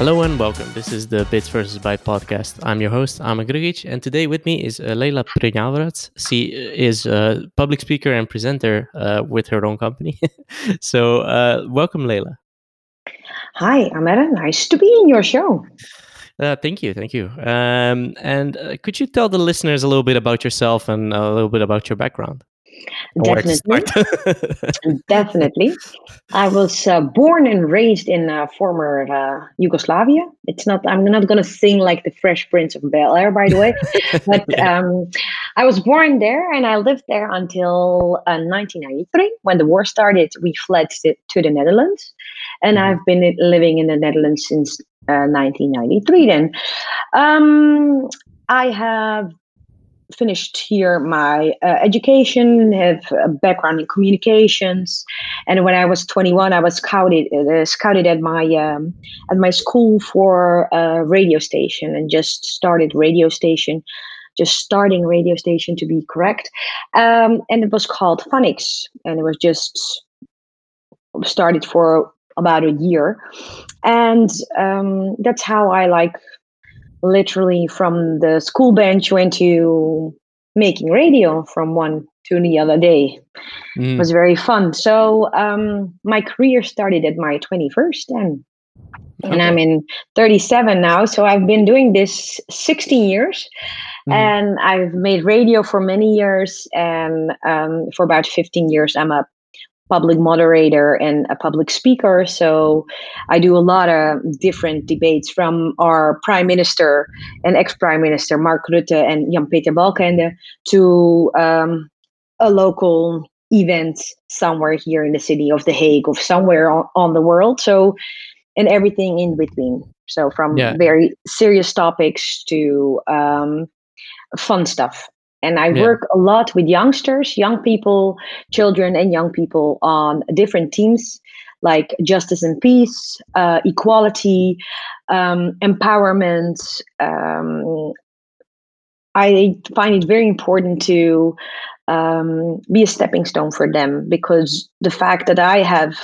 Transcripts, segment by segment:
Hello and welcome. This is the Bits versus Byte podcast. I'm your host, Ama Grugic, and today with me is uh, Leila Prnjavorac. She is a public speaker and presenter uh, with her own company. so, uh, welcome, Leila. Hi, Amara. Nice to be in your show. Uh, thank you, thank you. Um, and uh, could you tell the listeners a little bit about yourself and a little bit about your background? Definitely. Definitely. I was uh, born and raised in uh, former uh, Yugoslavia. It's not. I'm not going to sing like the Fresh Prince of Bel Air, by the way. but um, I was born there, and I lived there until 1993. Uh, when the war started, we fled to, to the Netherlands, and mm-hmm. I've been living in the Netherlands since 1993. Uh, then, um, I have finished here my uh, education, have a background in communications, and when I was 21, I was scouted uh, scouted at my um, at my school for a radio station, and just started radio station, just starting radio station to be correct, um, and it was called Phonics, and it was just started for about a year, and um, that's how I like literally from the school bench went to making radio from one to the other day. Mm. It was very fun. So um, my career started at my 21st and okay. and I'm in 37 now. So I've been doing this 16 years. Mm. And I've made radio for many years, and um, for about 15 years, I'm a public moderator and a public speaker. So I do a lot of different debates from our prime minister and ex prime minister Mark Rutte and Jan Peter Balkenende to um, a local event somewhere here in the city of The Hague or somewhere on, on the world. So, and everything in between. So, from yeah. very serious topics to um, fun stuff. And I yeah. work a lot with youngsters, young people, children, and young people on different teams like justice and peace, uh, equality, um, empowerment. Um, I find it very important to um, be a stepping stone for them because the fact that I have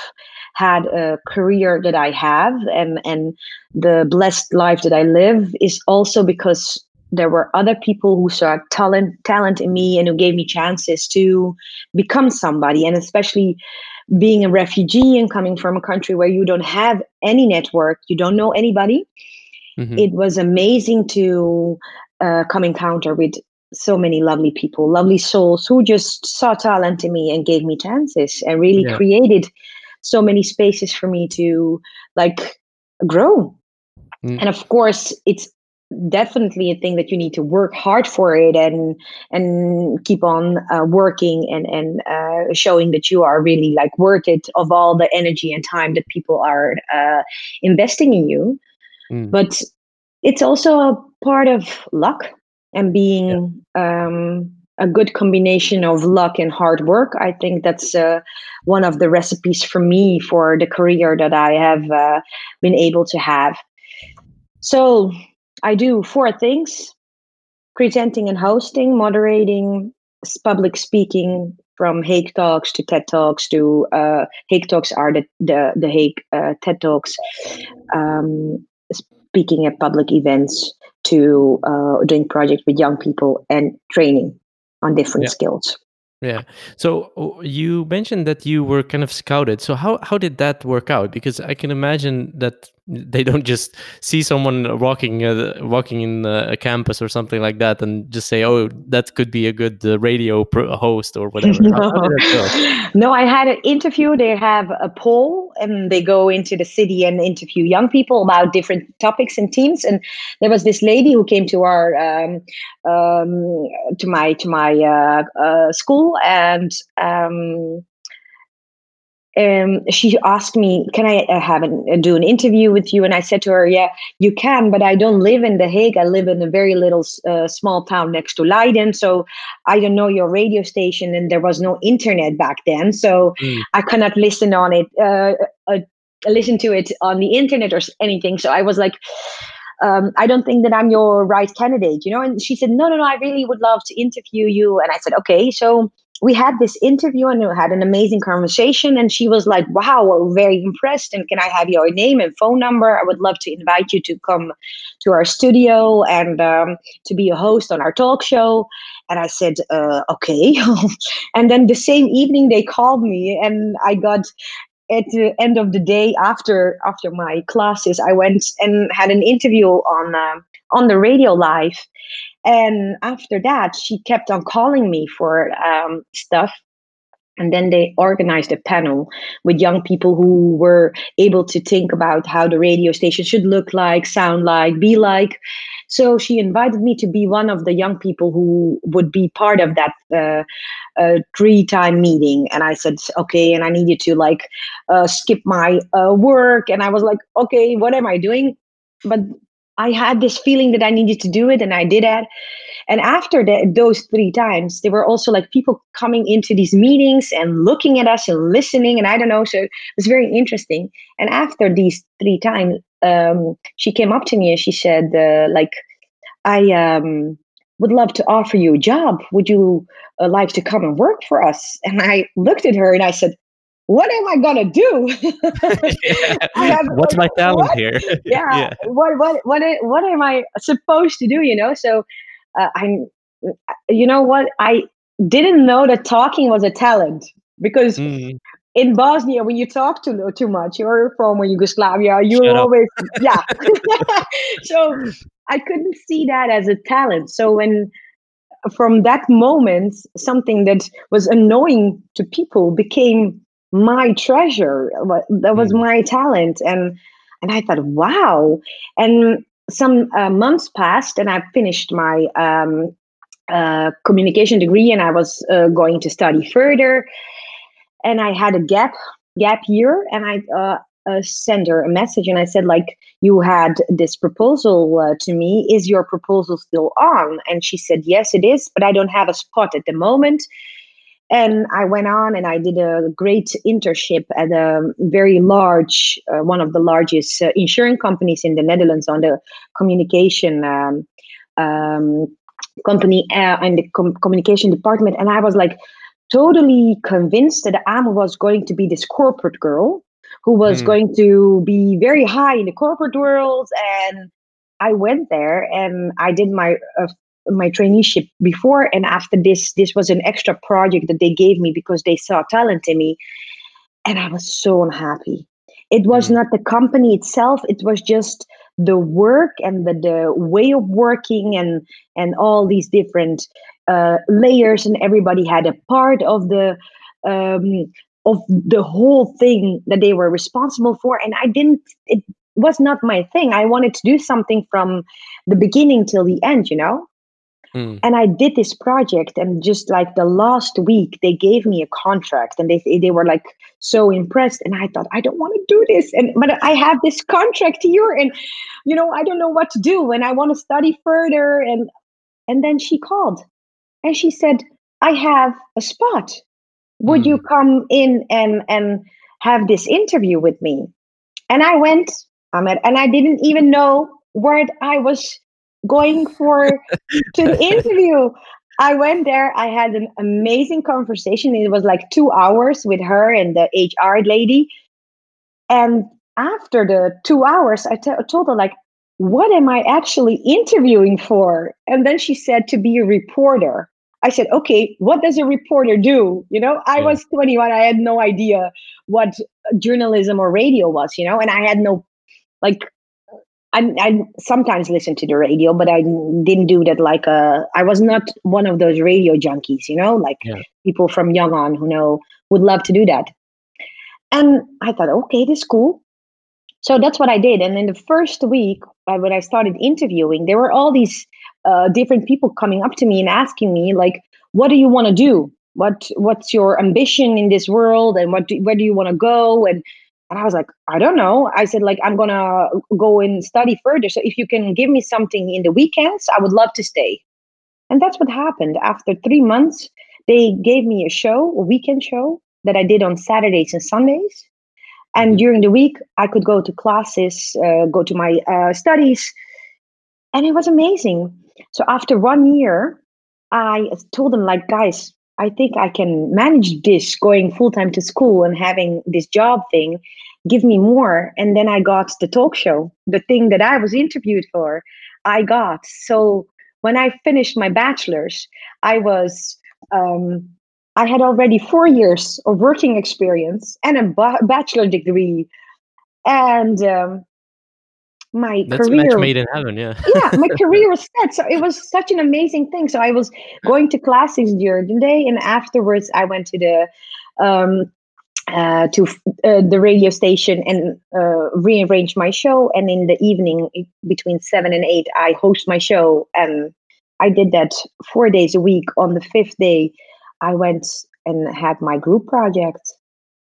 had a career that I have and and the blessed life that I live is also because there were other people who saw talent talent in me and who gave me chances to become somebody and especially being a refugee and coming from a country where you don't have any network you don't know anybody mm-hmm. it was amazing to uh, come encounter with so many lovely people lovely souls who just saw talent in me and gave me chances and really yeah. created so many spaces for me to like grow mm. and of course it's definitely a thing that you need to work hard for it and and keep on uh, working and and uh, showing that you are really like worth it of all the energy and time that people are uh, investing in you mm. but it's also a part of luck and being yeah. um, a good combination of luck and hard work i think that's uh, one of the recipes for me for the career that i have uh, been able to have so I do four things presenting and hosting, moderating, public speaking from Hague Talks to TED Talks to uh, Hague Talks are the, the, the Hague uh, TED Talks, um, speaking at public events to uh, doing projects with young people and training on different yeah. skills. Yeah. So you mentioned that you were kind of scouted. So how how did that work out? Because I can imagine that they don't just see someone walking uh, walking in a campus or something like that and just say oh that could be a good uh, radio pro- host or whatever no. no i had an interview they have a poll and they go into the city and interview young people about different topics and teams and there was this lady who came to our um, um, to my to my uh, uh school and um, um, she asked me, "Can I uh, have an, uh, do an interview with you?" And I said to her, "Yeah, you can, but I don't live in The Hague. I live in a very little uh, small town next to Leiden, so I don't know your radio station, and there was no internet back then, so mm. I cannot listen on it, uh, uh, listen to it on the internet or anything." So I was like. Um, I don't think that I'm your right candidate, you know? And she said, no, no, no, I really would love to interview you. And I said, okay. So we had this interview and we had an amazing conversation. And she was like, wow, very impressed. And can I have your name and phone number? I would love to invite you to come to our studio and um, to be a host on our talk show. And I said, uh, okay. and then the same evening, they called me and I got at the end of the day after after my classes i went and had an interview on uh, on the radio live and after that, she kept on calling me for um, stuff. And then they organized a panel with young people who were able to think about how the radio station should look like, sound like, be like. So she invited me to be one of the young people who would be part of that uh, uh, three-time meeting. And I said, okay. And I needed to like uh, skip my uh, work. And I was like, okay, what am I doing? But I had this feeling that I needed to do it, and I did it. And after the, those three times, there were also like people coming into these meetings and looking at us and listening. And I don't know, so it was very interesting. And after these three times, um, she came up to me and she said, uh, like, I um, would love to offer you a job. Would you uh, like to come and work for us? And I looked at her and I said, what am I gonna do? have, What's like, my talent what? here? yeah. yeah. What what what what am I supposed to do? You know. So uh, I'm. You know what? I didn't know that talking was a talent because. Mm. In Bosnia, when you talk too too much, you're from Yugoslavia. You Shut always, yeah. so I couldn't see that as a talent. So when from that moment, something that was annoying to people became my treasure that was mm. my talent. And and i thought wow. And some uh, months passed and i finished my um, uh, communication degree and i was uh, going to study further. And i had a gap gap year and i uh, uh, sent her a message and i said like you had this proposal uh, to me. Is your proposal still on? And she said yes it is but i don't have a spot at the moment and I went on and I did a great internship at a very large, uh, one of the largest uh, insurance companies in the Netherlands on the communication um, um, company uh, in the com- communication department. And I was like totally convinced that I was going to be this corporate girl who was mm. going to be very high in the corporate world. And I went there and I did my uh, my traineeship before and after this this was an extra project that they gave me because they saw talent in me. And i was so unhappy. It was mm. not the company itself. It was just the work and the, the way of working and and all these different uh, layers and everybody had a part of the um, of the whole thing that they were responsible for. And i didn't it was not my thing. I wanted to do something from the beginning till the end you know Mm. And I did this project, and just like the last week, they gave me a contract, and they they were like so impressed. And I thought, I don't want to do this, and but I have this contract here, and you know, I don't know what to do, and I want to study further. And and then she called, and she said, I have a spot. Would mm. you come in and and have this interview with me? And I went, I Ahmed, and I didn't even know where I was going for to the interview. I went there. I had an amazing conversation. It was like two hours with her and the HR lady. And after the two hours, I t- told her like, "What am I actually interviewing for?" And then she said to be a reporter. I said, "Okay, what does a reporter do?" You know, I yeah. was 21. I had no idea what journalism or radio was. You know, and I had no like I, I sometimes listen to the radio, but I didn't do that like a. Uh, I was not one of those radio junkies, you know, like yeah. people from young on who know would love to do that. And I thought, okay, this is cool. So that's what I did. And in the first week, when I started interviewing, there were all these uh, different people coming up to me and asking me, like, "What do you want to do? What What's your ambition in this world? And what do, where do you want to go?" And and I was like, I don't know. I said, like, I'm gonna go and study further. So if you can give me something in the weekends, I would love to stay. And that's what happened. After three months, they gave me a show, a weekend show that I did on Saturdays and Sundays. And mm-hmm. during the week, I could go to classes, uh, go to my uh, studies. And it was amazing. So after one year, I told them, like, guys, I think I can manage this going full time to school and having this job thing give me more. And then I got the talk show, the thing that I was interviewed for, I got. So when I finished my bachelor's, I was, um, I had already four years of working experience and a ba- bachelor degree. And um, my That's career match made in heaven, yeah. yeah, my career was set. So it was such an amazing thing. So I was going to classes during the day, and afterwards I went to the um, uh, to uh, the radio station and uh, rearrange my show. And in the evening, between seven and eight, I host my show. And I did that four days a week. On the fifth day, I went and had my group project.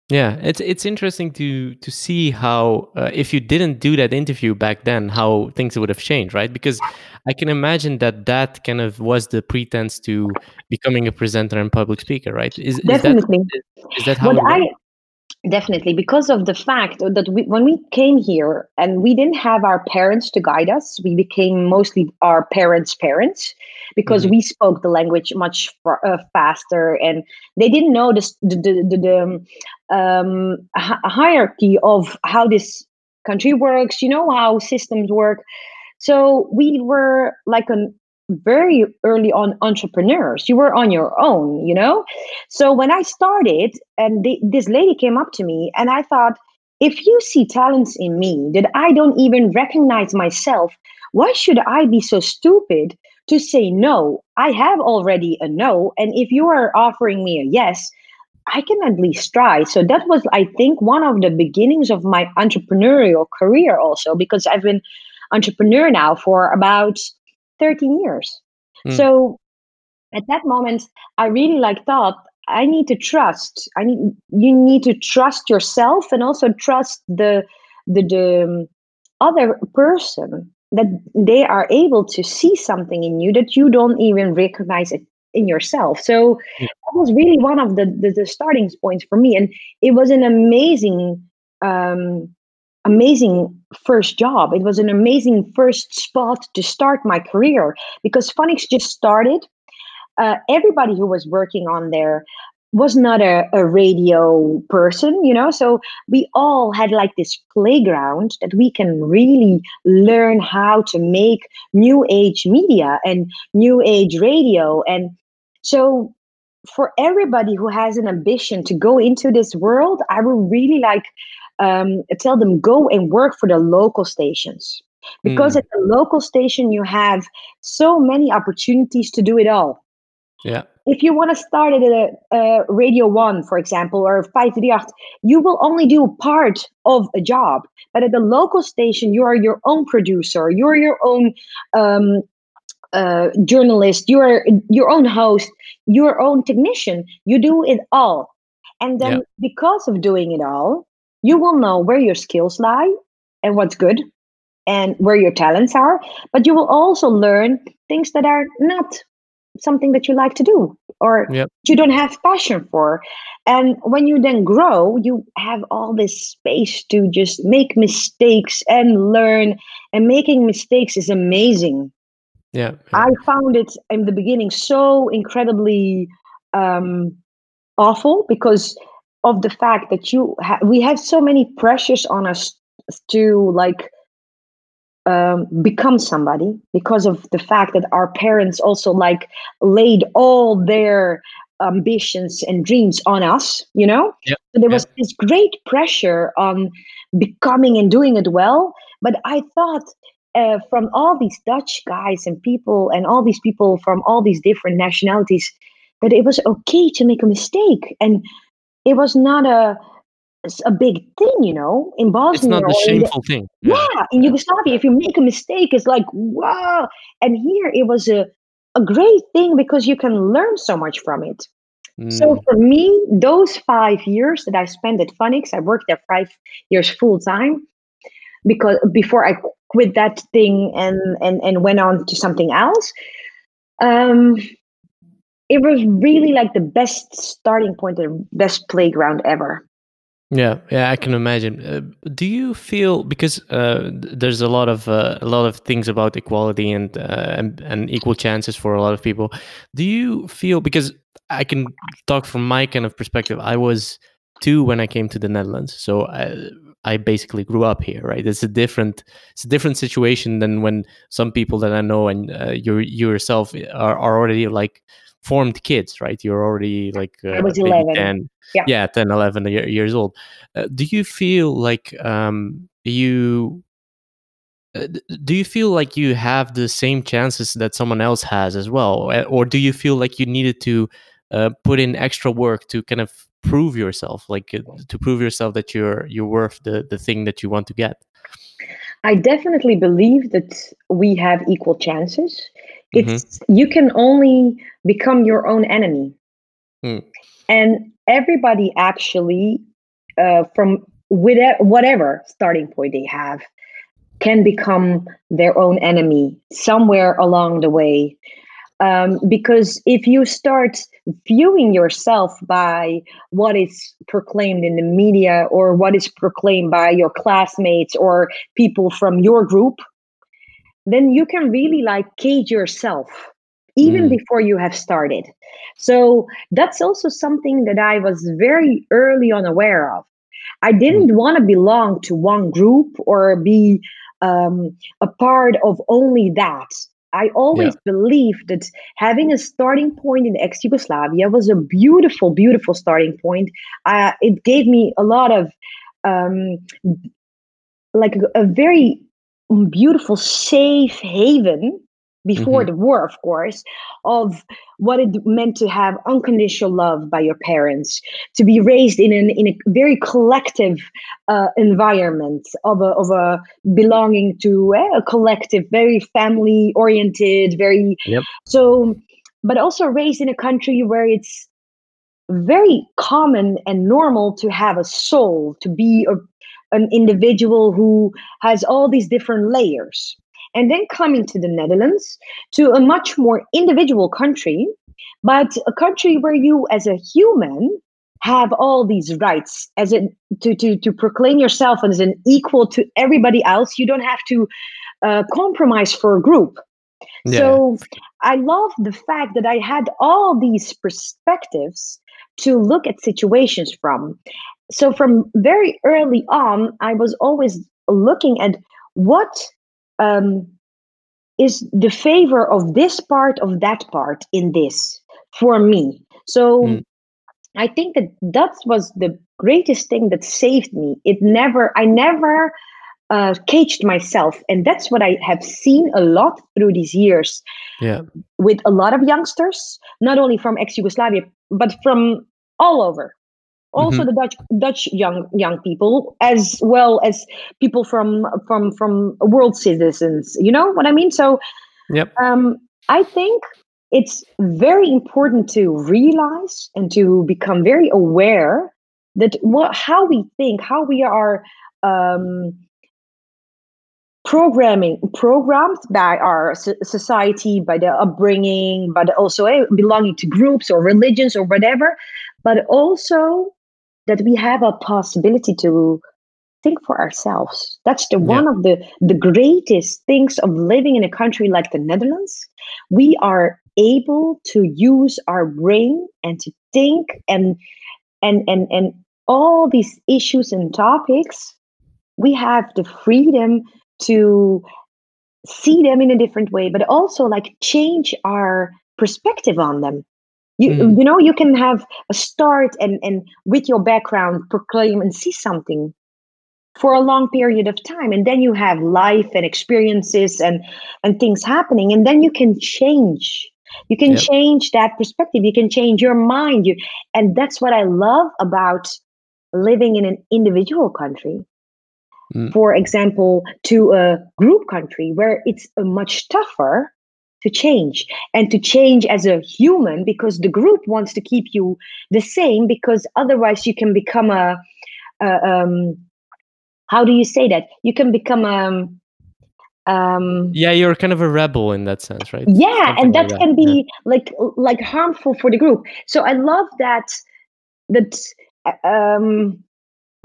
Yeah, it's it's interesting to to see how uh, if you didn't do that interview back then, how things would have changed, right? Because I can imagine that that kind of was the pretense to becoming a presenter and public speaker, right? Is, definitely is that, is that how? What I definitely because of the fact that we, when we came here and we didn't have our parents to guide us, we became mostly our parents' parents because mm-hmm. we spoke the language much uh, faster and they didn't know the, the, the, the um, hierarchy of how this country works you know how systems work so we were like an very early on entrepreneurs you were on your own you know so when i started and this lady came up to me and i thought if you see talents in me that i don't even recognize myself why should i be so stupid to say no. I have already a no. And if you are offering me a yes, I can at least try. So that was, I think, one of the beginnings of my entrepreneurial career also, because I've been entrepreneur now for about 13 years. Mm. So at that moment, I really like thought I need to trust. I need you need to trust yourself and also trust the the, the um, other person that they are able to see something in you that you don't even recognize it in yourself. So yeah. that was really one of the, the, the starting points for me, and it was an amazing, um, amazing first job. It was an amazing first spot to start my career because Phonics just started. Uh, everybody who was working on there was not a, a radio person, you know. So we all had like this playground that we can really learn how to make new age media and new age radio. And so for everybody who has an ambition to go into this world, I would really like um, tell them go and work for the local stations because mm. at the local station you have so many opportunities to do it all. Yeah if you want to start at a, a, Radio 1, for example, or 538, you will only do part of a job. But at the local station, you are your own producer, you're your own um, uh, journalist, you are your own host, your own technician. You do it all. And then yeah. because of doing it all, you will know where your skills lie and what's good and where your talents are. But you will also learn things that are not something that you like to do or yep. you don't have passion for and when you then grow you have all this space to just make mistakes and learn and making mistakes is amazing yeah, yeah. i found it in the beginning so incredibly um, awful because of the fact that you ha- we have so many pressures on us to like um, become somebody because of the fact that our parents also like laid all their ambitions and dreams on us you know yep. so there was yep. this great pressure on becoming and doing it well but i thought uh, from all these dutch guys and people and all these people from all these different nationalities that it was okay to make a mistake and it was not a a big thing, you know, in Bosnia. It's not a shameful the, thing. Yeah. yeah, in Yugoslavia, if you make a mistake, it's like, wow. And here it was a, a great thing because you can learn so much from it. Mm. So for me, those five years that I spent at Phonics, I worked there five years full time because before I quit that thing and and and went on to something else. Um, it was really like the best starting point, the best playground ever. Yeah, yeah, I can imagine. Uh, do you feel because uh, there's a lot of uh, a lot of things about equality and, uh, and and equal chances for a lot of people? Do you feel because I can talk from my kind of perspective. I was two when I came to the Netherlands, so I, I basically grew up here. Right, it's a different it's a different situation than when some people that I know and uh, you you yourself are, are already like formed kids right? You're already like uh, I was 11. 10 yeah. yeah 10 11 years old. Uh, do you feel like um, you uh, do you feel like you have the same chances that someone else has as well? Or do you feel like you needed to uh, put in extra work to kind of prove yourself like uh, to prove yourself that you're you're worth the the thing that you want to get? I definitely believe that we have equal chances it's mm-hmm. you can only become your own enemy mm. and everybody actually uh, from whatever starting point they have can become their own enemy somewhere along the way. Um, because if you start viewing yourself by what is proclaimed in the media or what is proclaimed by your classmates or people from your group, then you can really like cage yourself even mm. before you have started. So that's also something that I was very early on aware of. I didn't mm. want to belong to one group or be um, a part of only that. I always yeah. believed that having a starting point in ex Yugoslavia was a beautiful, beautiful starting point. Uh, it gave me a lot of, um, like, a, a very beautiful, safe haven before mm-hmm. the war, of course, of what it meant to have unconditional love by your parents, to be raised in an in a very collective uh, environment of a of a belonging to eh, a collective, very family oriented, very yep. so, but also raised in a country where it's very common and normal to have a soul, to be a, an individual who has all these different layers and then coming to the Netherlands, to a much more individual country, but a country where you, as a human, have all these rights as a to to to proclaim yourself as an equal to everybody else. You don't have to uh, compromise for a group. Yeah. So I love the fact that I had all these perspectives to look at situations from. So from very early on, I was always looking at what um, is the favor of this part of that part in this for me. So mm. I think that that was the greatest thing that saved me. It never, I never uh, caged myself, and that's what I have seen a lot through these years. Yeah, with a lot of youngsters, not only from ex-Yugoslavia, but from all over also mm-hmm. the Dutch Dutch young young people as well as people from from from world citizens. You know what I mean? So, yep. Um, I think it's very important to realize and to become very aware that what how we think, how we are. Um, programming programmed by our society by the upbringing but also eh, belonging to groups or religions or whatever but also that we have a possibility to think for ourselves. That's the one of the the greatest things of living in a country like the Netherlands. We are able to use our brain and to think and and and and all these issues and topics we have the freedom to see them in a different way but also like change our perspective on them you mm. you know you can have a start and and with your background proclaim and see something for a long period of time and then you have life and experiences and and things happening and then you can change you can yep. change that perspective you can change your mind you and that's what i love about living in an individual country mm. for example to a group country where it's much tougher to change and to change as a human because the group wants to keep you the same because otherwise you can become a, a um, how do you say that? You can become a um, um yeah you're kind of a rebel in that sense right? Yeah Something and that, like that, can be yeah. like like harmful for the group. So i love that that um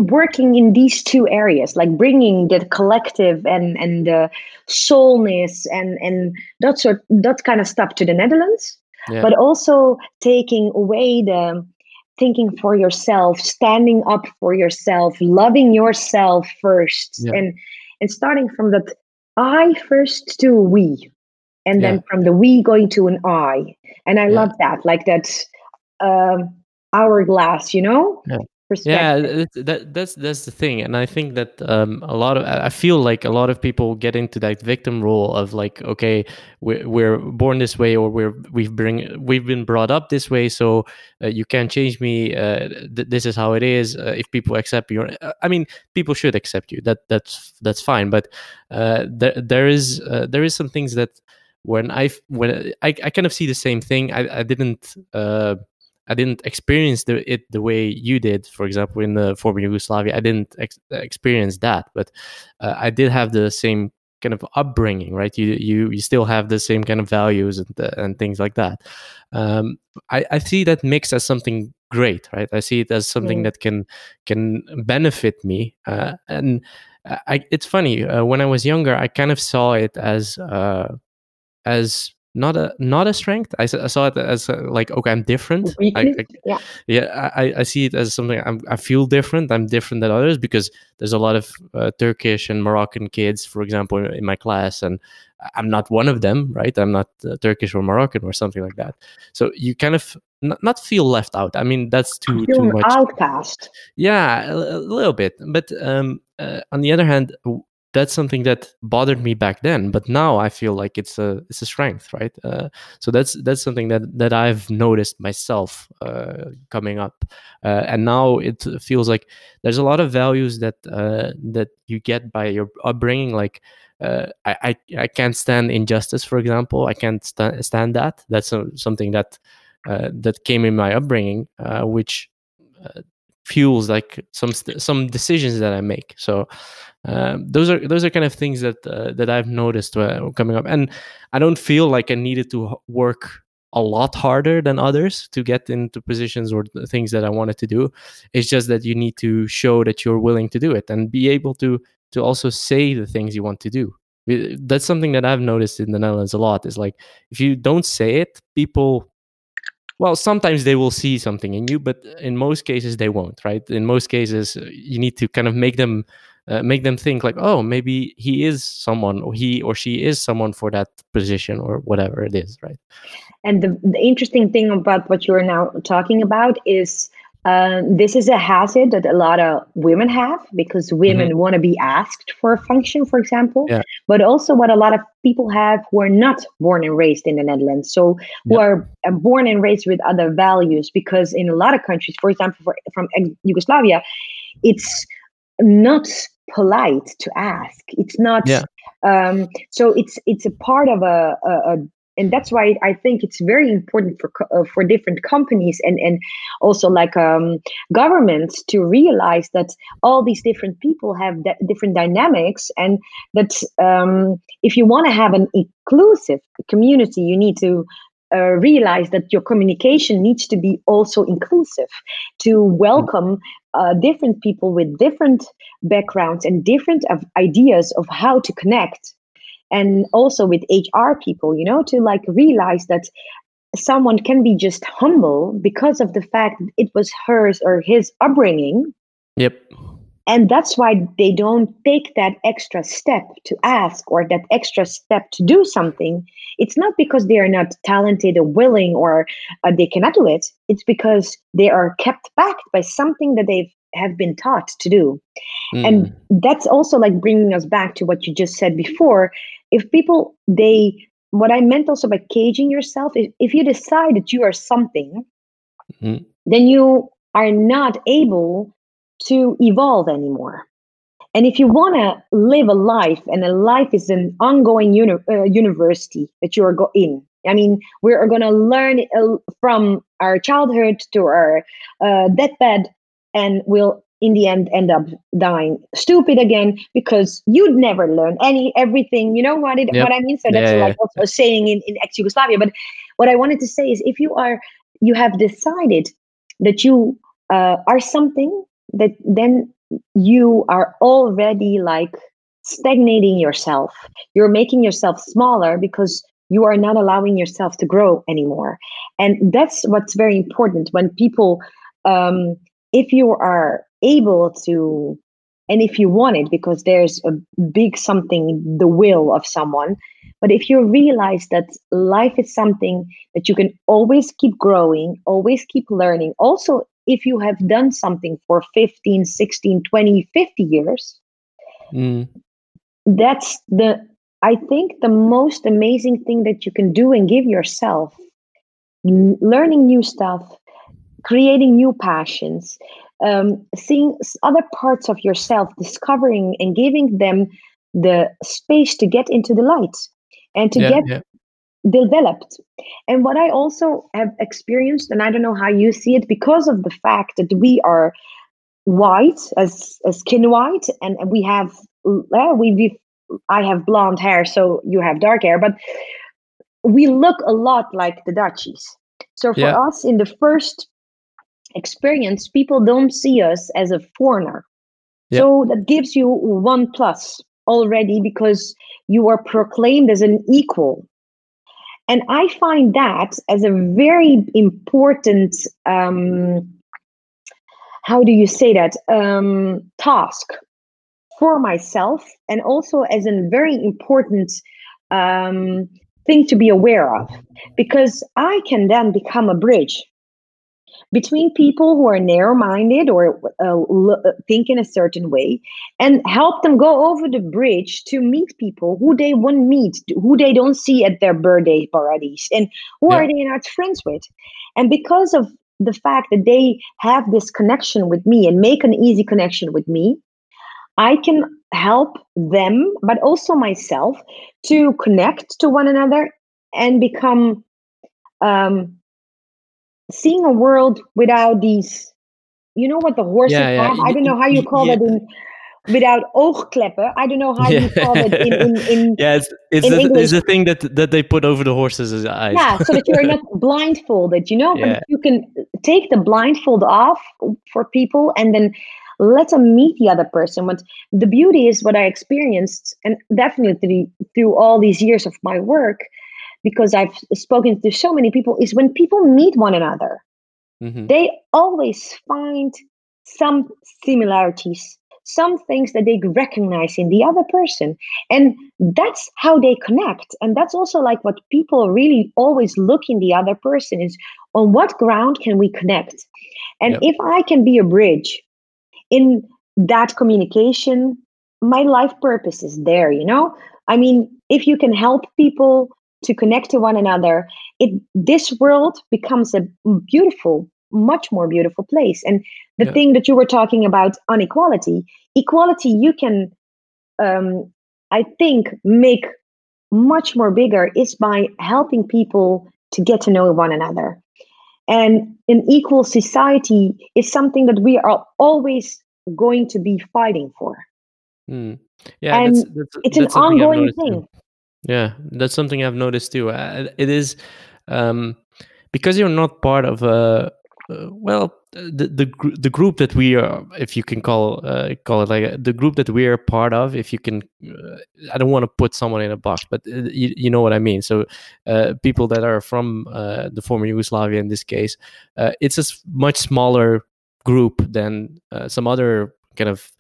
working in these two areas like bringing the collective and and the soulness and and that sort that kind of stuff to the netherlands yeah. but also taking away the thinking for yourself standing up for yourself loving yourself first yeah. and and starting from that i first to we and yeah. then from the we going to an i and i love that like that um hourglass you know yeah, that that's that's the thing, and I think that um, a lot of I feel like a lot of people get into that victim role of like, okay, we're, we're born this way, or we're we've bring we've been brought up this way, so uh, you can't change me. Uh, th- this is how it is. Uh, if people accept you, uh, I mean, people should accept you. That that's that's fine. But uh, there there is uh, there is some things that when I when I, I kind of see the same thing. I I didn't I didn't experience the, it the way you did. For example, in the former Yugoslavia, I didn't ex- experience that, but uh, I did have the same kind of upbringing, right? You you you still have the same kind of values and uh, and things like that. Um, I, I see that mix as something great, right? I see it as something mm. that can can benefit me, uh, and I, it's funny. Uh, when I was younger, I kind of saw it as uh, as not a not a strength. I, I saw it as a, like okay, I'm different. I, I, yeah, yeah. I, I see it as something. I'm, I feel different. I'm different than others because there's a lot of uh, Turkish and Moroccan kids, for example, in my class, and I'm not one of them, right? I'm not uh, Turkish or Moroccan or something like that. So you kind of not, not feel left out. I mean, that's too too much. Outcast. Yeah, a, a little bit. But um, uh, on the other hand, that's something that bothered me back then but now i feel like it's a it's a strength right? Uh, so that's that's something that that i've noticed myself uh, coming up. Uh, and now it feels like there's a lot of values that uh, that you get by your upbringing like uh, I, I, I can't stand injustice for example. I can't st- stand that. That's a, something that uh, that came in my upbringing which fuels like some some decisions that I make. So um, those are those are kind of things that uh, that I've noticed uh, coming up, and I don't feel like I needed to work a lot harder than others to get into positions or things that I wanted to do. It's just that you need to show that you're willing to do it and be able to to also say the things you want to do. That's something that I've noticed in the Netherlands a lot. Is like if you don't say it, people well sometimes they will see something in you but in most cases they won't right? In most cases you need to kind of make them uh, make them think like oh maybe he is someone or he or she is someone for that position or whatever it is right? And the, the interesting thing about what you're now talking about is uh, this is a hazard that a lot of women have because women mm-hmm. want to be asked for a function, for example. Yeah. But also, what a lot of people have who are not born and raised in the Netherlands, so who yeah. are born and raised with other values. Because in a lot of countries, for example, for, from Yugoslavia, it's not polite to ask. It's not. Yeah. Um, so it's it's a part of a, a, a and that's why I think it's very important for uh, for different companies and and also like um, governments to realize that all these different people have different dynamics and that um, if you want to have an inclusive community, you need to uh, realize that your communication needs to be also inclusive to welcome uh, different people with different backgrounds and different ideas of how to connect and also with hr people you know to like realize that someone can be just humble because of the fact it was hers or his upbringing. Yep. And that's why they don't take that extra step to ask or that extra step to do something. It's not because they are not talented or willing or uh, they cannot do it. It's because they are kept back by something that they have been taught to do. Mm. and that's also like bringing us back to what you just said before if people they what i meant also by caging yourself if, if you decide that you are something mm-hmm. then you are not able to evolve anymore and if you want to live a life and a life is an ongoing uni- uh, university that you are go- in i mean we're going to learn uh, from our childhood to our uh, deathbed and we'll in the end end up dying stupid again because you'd never learn any everything you know what it yep. what i mean so that's yeah, like yeah. also saying in, in ex-yugoslavia but what i wanted to say is if you are you have decided that you uh, are something that then you are already like stagnating yourself you're making yourself smaller because you are not allowing yourself to grow anymore. And that's what's very important when people, um, if you are able to, and if you want it, because there's a big something, the will of someone. But if you realize that life is something that you can always keep growing, always keep learning, also if you have done something for 15, 16, 20, 50 years, mm. that's the I think the most amazing thing that you can do and give yourself, learning new stuff, creating new passions, um, seeing other parts of yourself, discovering and giving them the space to get into the light and to yeah, get yeah. developed. And what I also have experienced, and I don't know how you see it, because of the fact that we are white, as, as skin white, and, and we have uh, we, we I have blonde hair, so you have dark hair, but we look a lot like the Dutchies. So for yeah. us, in the first experience, people don't see us as a foreigner. Yeah. So that gives you one plus already because you are proclaimed as an equal. And I find that as a very important, um, how do you say that, um, task for myself and also as a very important um, thing to be aware of because I can then become a bridge between people who are narrow minded or uh, uh, think in a certain way and help them go over the bridge to meet people who they won't meet, who they don't see at their birthday parties, and who yeah. are they not friends with. And because of the fact that they have this connection with me and make an easy connection with me, I can help them, but also myself, to connect to one another and become um, seeing a world without these. You know what the horses yeah, yeah. have? I don't know how you call yeah. that in without oogkleppen. I don't know how you call it in in, in yeah. It's it's, in the, it's the thing that that they put over the horses' eyes. Yeah, so that you're not blindfolded. You know, you can take the blindfold off for people, and then let them meet the other person. But the beauty is what I experienced, and definitely through all these years of my work, because I've spoken to so many people, is when people meet one another, mm-hmm. they always find some similarities, some things that they recognize in the other person. And that's how they connect. And that's also like what people really always look in the other person is on what ground can we connect? And yep. if I can be a bridge in that communication, my life purpose is there, you know? I mean, if you can help people to connect to one another, it this world becomes a beautiful, much more beautiful place. And the yeah. thing that you were talking about inequality, equality you can um, I think make much more bigger is by helping people to get to know one another. And an equal society is something that we are always going to be fighting for. Mm. Yeah, and that's, that's, it's that's an ongoing thing. Too. Yeah, that's something I've noticed too. Uh, it is um, because you're not part of a uh, well, the the the group that we are, if you can call uh, call it like a, the group that we are part of, if you can, uh, I don't want to put someone in a box, but uh, you, you know what I mean. So, uh, people that are from uh, the former Yugoslavia, in this case, it's a much smaller group than some other kind of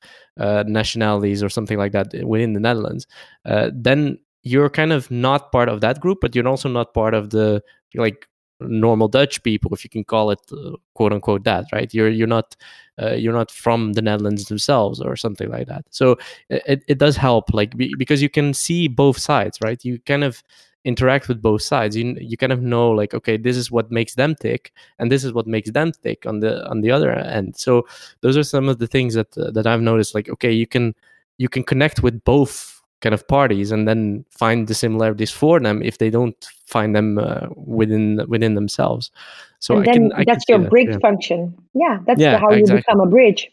nationalities or something like that within the Netherlands. then you're kind of not part of that group, but you're also not part of the like normal Dutch people, if you can call it uh, quote unquote that, right? You're you're not uh, you're not from the Netherlands themselves or something like that. So it, it does help, like be, because you can see both sides, right? You kind of interact with both sides. You you kind of know like okay, this is what makes them tick, and this is what makes them tick on the on the other end. So those are some of the things that uh, that I've noticed. Like okay, you can you can connect with both kind of parties and then find the similarities for them if they don't find them uh, within within themselves so and I then can, that's your that, bridge yeah. function yeah that's yeah, how exactly. you become a bridge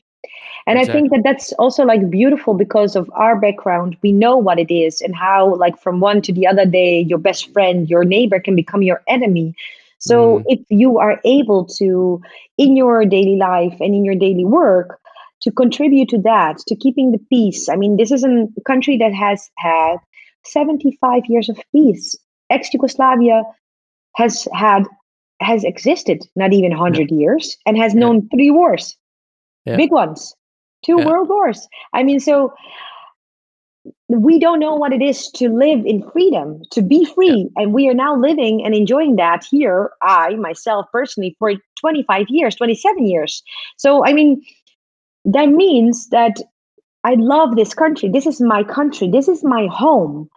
and exactly. i think that that's also like beautiful because of our background we know what it is and how like from one to the other day your best friend your neighbor can become your enemy so mm. if you are able to in your daily life and in your daily work to contribute to that, to keeping the peace. I mean, this is a country that has had 75 years of peace. ex-Yugoslavia has had has existed not even 100 yeah. years and has known yeah. three wars yeah. big ones two world wars i mean so we don't know what it is to live in freedom to be free and we are now living and enjoying that here i myself personally for 25 years 27 years so i mean that means that i love this country this is my country this is my home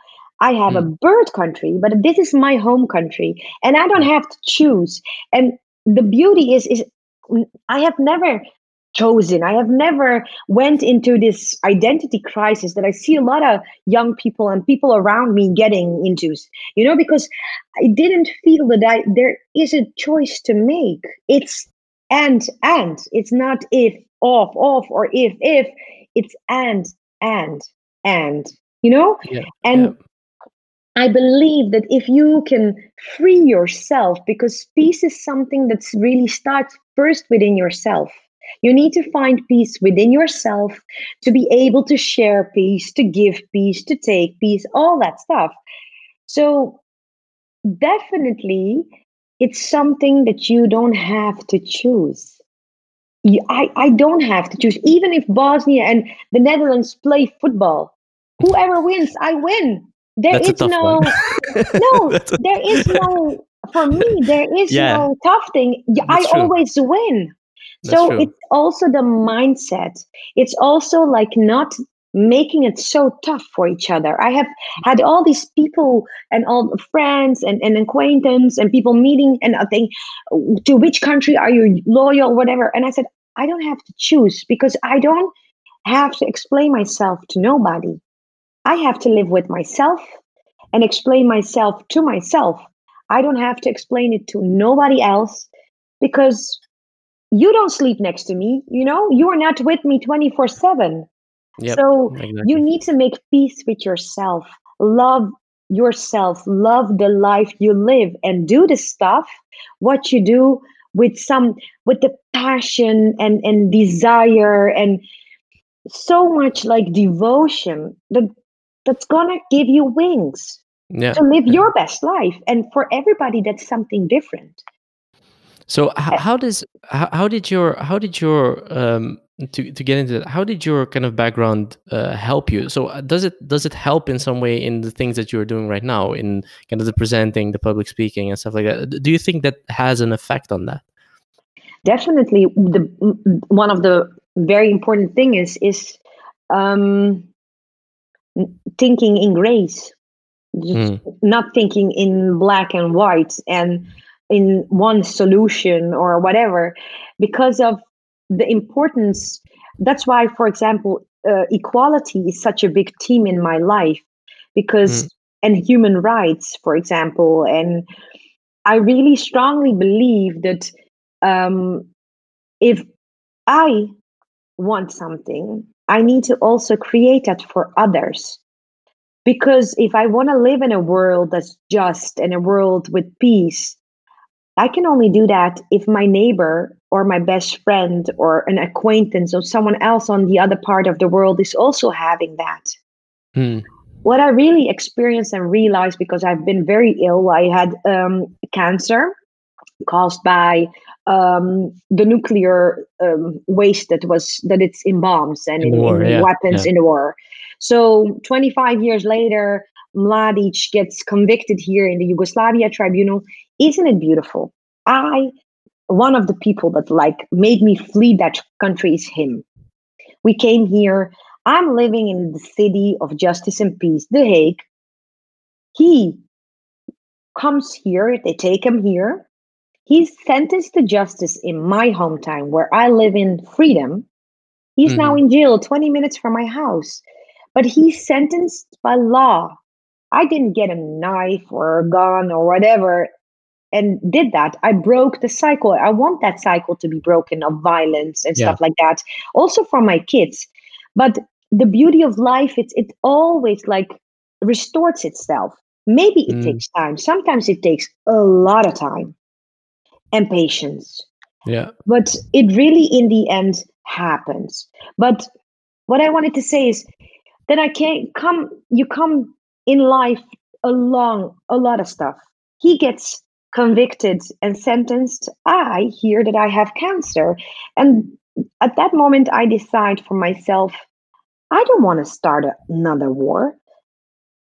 I have mm. a bird country, but this is my home country, and I don't have to choose. And the beauty is, is I have never chosen. I have never went into this identity crisis that I see a lot of young people and people around me getting into. You know, because I didn't feel that I, there is a choice to make. It's and and. It's not if off off or if if. It's and and and. You know, yeah, and. Yeah I believe that if you can free yourself, because peace is something that really starts first within yourself. You need to find peace within yourself to be able to share peace, to give peace, to take peace, all that stuff. So, definitely, it's something that you don't have to choose. I, I don't have to choose. Even if Bosnia and the Netherlands play football, whoever wins, I win. There That's is no, no, a- there is no, for me, there is yeah. no tough thing. I always win. That's so true. it's also the mindset. It's also like not making it so tough for each other. I have had all these people and all friends and, and acquaintance and people meeting and I think to which country are you loyal, whatever. And I said, I don't have to choose because I don't have to explain myself to nobody. I have to live with myself and explain myself to myself. I don't have to explain it to nobody else because you don't sleep next to me. You know, you are not with me 24 7. So exactly. you need to make peace with yourself, love yourself, love the life you live, and do the stuff what you do with some with the passion and and desire and so much like devotion that that's gonna give you wings yeah. to live your best life. And for everybody, that's something different. So how, how does how, how did your how did your um to to get into that. How did your kind of background uh, help you? So uh, does it does it help in some way in the things that you're doing right now in kind of the presenting the public speaking and stuff like that? Do you think that has an effect on that? Definitely. The one of the very important thing is is um thinking in grace just mm. not thinking in black and white and in one solution or whatever. Because of the importance that's why for example uh, equality is such a big theme in my life because mm. and human rights for example and i really strongly believe that um, if i want something I need to also create that for others. Because if I want to live in a world that's just and a world with peace, I can only do that if my neighbor or my best friend or an acquaintance or someone else on the other part of the world is also having that. Hmm. What I really experienced and realized because I've been very ill, I had um, cancer caused by um, the nuclear um, waste that was that it's in bombs and in, in, war, in yeah, weapons yeah. in the war. So 25 years later, Mladic gets convicted here in the Yugoslavia tribunal. Isn't it beautiful? I one of the people that like made me flee that country is him. We came here. I'm living in the city of justice and peace, The Hague. He comes here, they take him here. He's sentenced to justice in my hometown where I live in freedom. He's mm-hmm. now in jail 20 minutes from my house, but he's sentenced by law. I didn't get a knife or a gun or whatever and did that. I broke the cycle. I want that cycle to be broken of violence and yeah. stuff like that. Also for my kids. But the beauty of life, it's it always like restores itself. Maybe it mm. takes time. Sometimes it takes a lot of time and patience. Yeah. But it really, in the end, happens. But what I wanted to say is that I can't come, you come in life along a lot of stuff. He gets convicted and sentenced. I hear that I have cancer. And at that moment, I decide for myself, I don't want to start another war.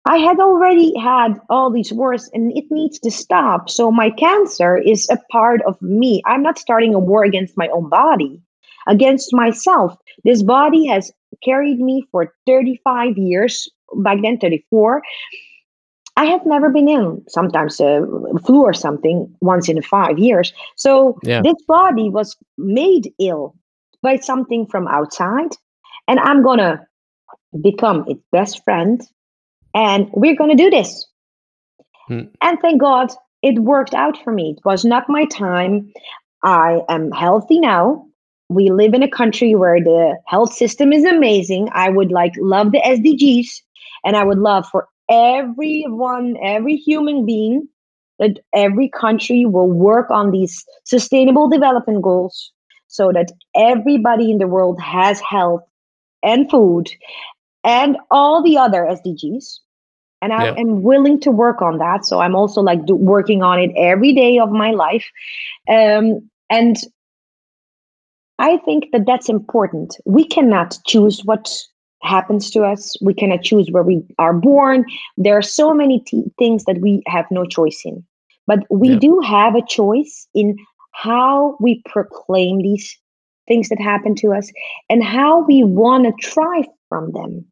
I had already had all these wars and it needs to stop. So my cancer is a part of me. I'm not starting a war against my own body, against myself. This body has carried me for 35 years, back then 34. I have never been in sometimes a flu or something once in five years. So yeah. this body was made ill by something from outside, and I'm gonna become its best friend and we're going to do this. Hmm. And thank God it worked out for me. It was not my time. I am healthy now. We live in a country where the health system is amazing. I would like love the SDGs and I would love for everyone, every human being that every country will work on these sustainable development goals so that everybody in the world has health and food and all the other SDGs. And I yeah. am willing to work on that. So I'm also like do, working on it every day of my life. Um, and I think that that's important. We cannot choose what happens to us. We cannot choose where we are born. There are so many t- things that we have no choice in. But we yeah. do have a choice in how we proclaim these things that happen to us and how we want to thrive from them.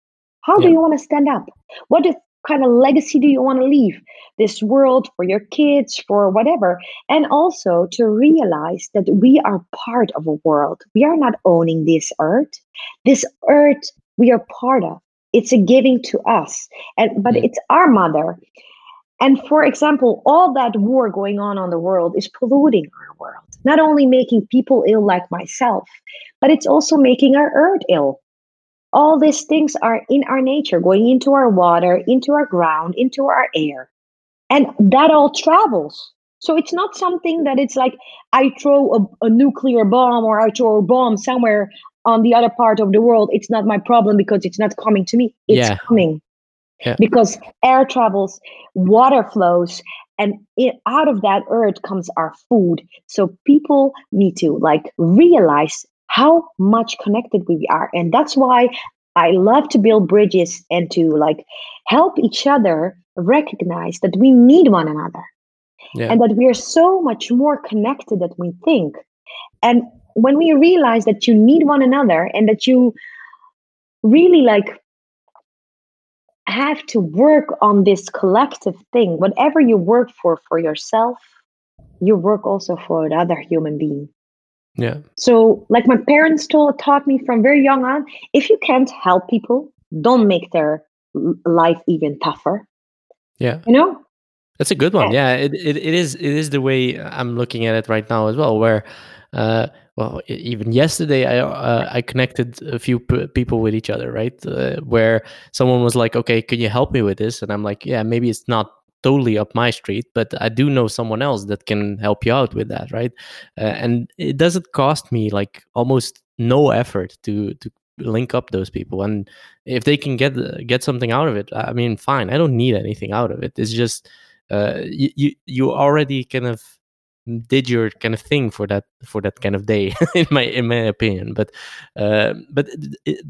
How yeah. do you want to stand up? What if, kind of legacy do you want to leave this world for your kids, for whatever? And also to realize that we are part of a world. We are not owning this earth. This earth we are part of. It's a giving to us. And but it's our mother. And for example, all that war going on on the world is polluting our world, not only making people ill like myself, but it's also making our earth ill all these things are in our nature, going into our water, into our ground, into our air. And that all travels. So it's not something that it's like I throw a, a, nuclear bomb or I throw a bomb somewhere on the other part of the world. It's not my problem because it's not coming to me. It's yeah. coming. Yeah. Because air travels, water flows, and it, out of that earth comes our food. So people need to like realize how much connected we are. And that's why I love to build bridges and to like help each other recognize that we need one another yeah. and that we are so much more connected than we think. And when we realize that you need one another and that you really like have to work on this collective thing, whatever you work for for yourself, you work also for another human being. Yeah. So, like my parents told, taught me from very young on, if you can't help people, don't make their life even tougher. Yeah. You know? That's a good one. Yeah, it, it, it is it is the way I'm looking at it right now as well. Where, uh, well, even yesterday I uh, I connected a few p- people with each other, right? Uh, where someone was like, "Okay, can you help me with this?" And I'm like, "Yeah, maybe it's not totally up my street but i do know someone else that can help you out with that right uh, and it doesn't cost me like almost no effort to to link up those people and if they can get get something out of it i mean fine i don't need anything out of it it's just uh, you, you you already kind of did your kind of thing for that for that kind of day in my in my opinion but uh, but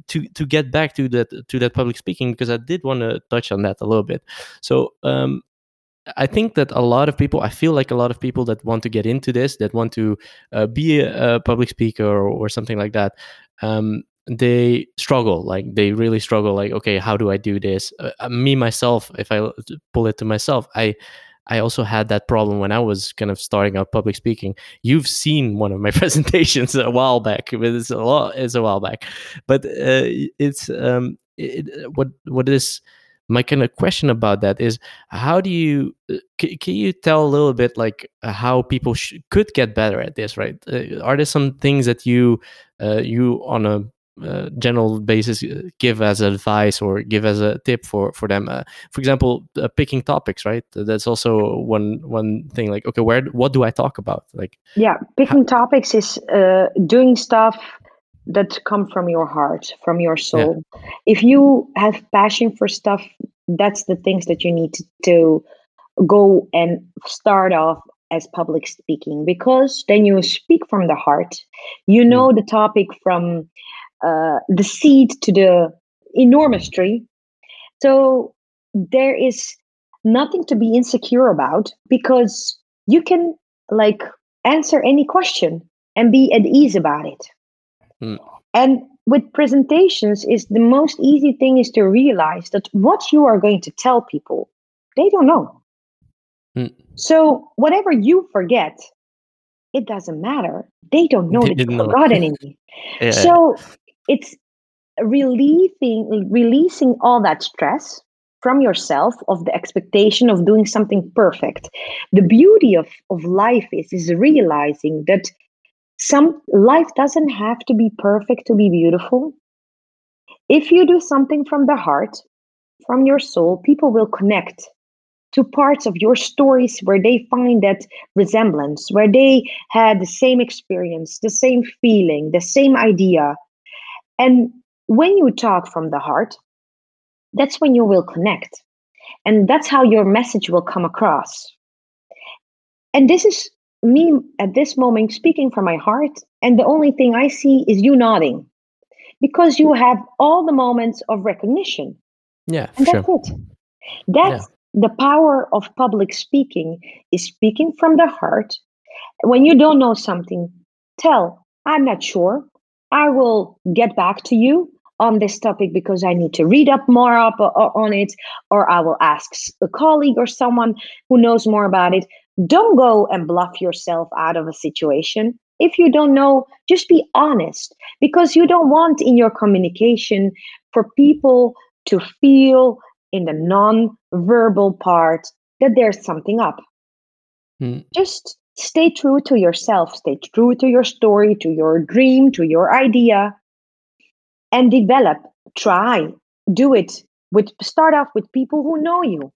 to to get back to that to that public speaking because i did want to touch on that a little bit so um I think that a lot of people, I feel like a lot of people that want to get into this, that want to uh, be a, a, public speaker or, or something like that, um, they struggle. Like they really struggle. Like, okay, how do I do this? Uh, uh me myself, if I pull it to myself, I I also had that problem when I was kind of starting out public speaking. You've seen one of my presentations a while back, but it's a lot. It's a while back, but uh, it's um, it, what what is my kind of question about that is how do you uh, c- can you tell a little bit like how people sh- could get better at this right uh, are there some things that you uh, you on a uh, general basis uh, give as advice or give as a tip for for them for example picking topics right that's also one one thing like okay where what do i talk about like yeah picking how- topics is doing stuff that come from your heart, from your soul. Yeah. If you have passion for stuff, that's the things that you need to, to go and start off as public speaking because then you speak from the heart. You hmm. know mm. the topic from uh, the seed to the enormous tree. So there is nothing to be insecure about because you can like answer any question and be at ease about it. Mm. And with presentations is the most easy thing is to realize that what you are going to tell people, they don't know. Mm. So whatever you forget, it doesn't matter. They don't know they that you forgot anything. yeah. So it's relieving releasing all that stress from yourself of the expectation of doing something perfect. The beauty of, of life is is realizing that some life doesn't have to be perfect to be beautiful. If you do something from the heart, from your soul, people will connect to parts of your stories where they find that resemblance, where they had the same experience, the same feeling, the same idea. And when you talk from the heart, that's when you will connect. And that's how your message will come across. And this is me at this moment speaking from my heart. And the only thing I see is you nodding because you have all the moments of recognition. Yeah, and that's sure. it. That's yeah. the power of public speaking is speaking from the heart. When you don't know something, tell, I'm not sure. I will get back to you on this topic because I need to read up more up on it, or I will ask a colleague or someone who knows more about it. Don't go and bluff yourself out of a situation. If you don't know, just be honest because you don't want in your communication for people to feel in the non-verbal part that there's something up. Mm. Just stay true to yourself, stay true to your story, to your dream, to your idea, and develop. Try. Do it with start off with people who know you.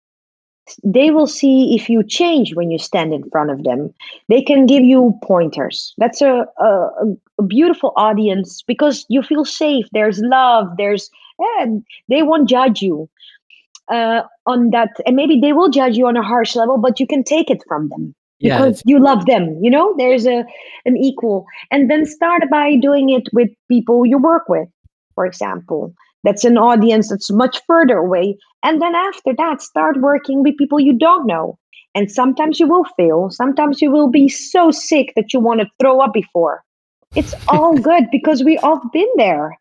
They will see if you change when you stand in front of them. They can give you pointers. That's a, a, a beautiful audience because you feel safe. There's love. There's eh, they won't judge you uh, on that. And maybe they will judge you on a harsh level but you can take it from them yeah, because you love them you know there's a an equal and then start by doing it with people you work with for example. That's an audience that's much further away. And then after that, start working with people you don't know. And sometimes you will fail. Sometimes you will be so sick that you want to throw up before. It's all good because we all been there.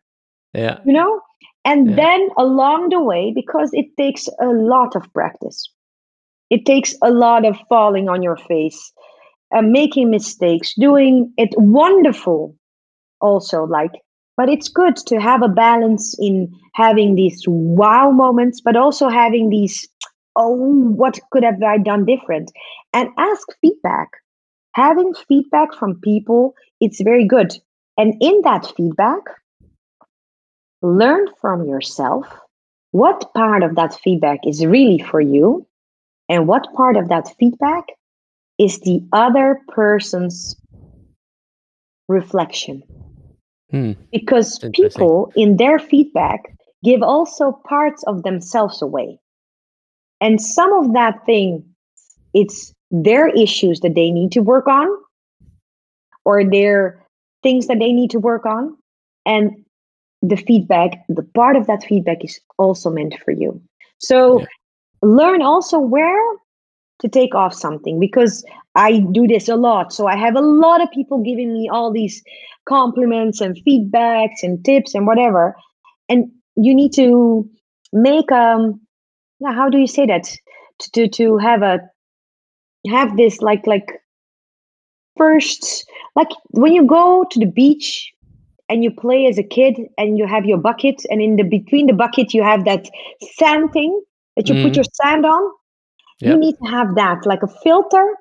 Yeah. You know? And yeah. then along the way, because it takes a lot of practice, it takes a lot of falling on your face, making mistakes, doing it wonderful also like but it's good to have a balance in having these wow moments but also having these oh what could have i done different? And ask feedback. Having feedback from people it's very good. And in that feedback learn from yourself what part of that feedback is really for you and what part of that feedback is the other person's reflection Hmm. Because people in their feedback give also parts of themselves away. And some of that thing, it's their issues that they need to work on, or their things that they need to work on. And the feedback, the part of that feedback is also meant for you. So yeah. Learn also where to take off something because I do this a lot. So I have a lot of people giving me all these compliments and feedbacks and tips and whatever. And you need to make um yeah, how do you say that? To to, to have a have this like like first like when you go to the beach and you play as a kid and you have your bucket and in the between the bucket you have that sand thing that you mm. put your sand on yep. you need to have that like a filter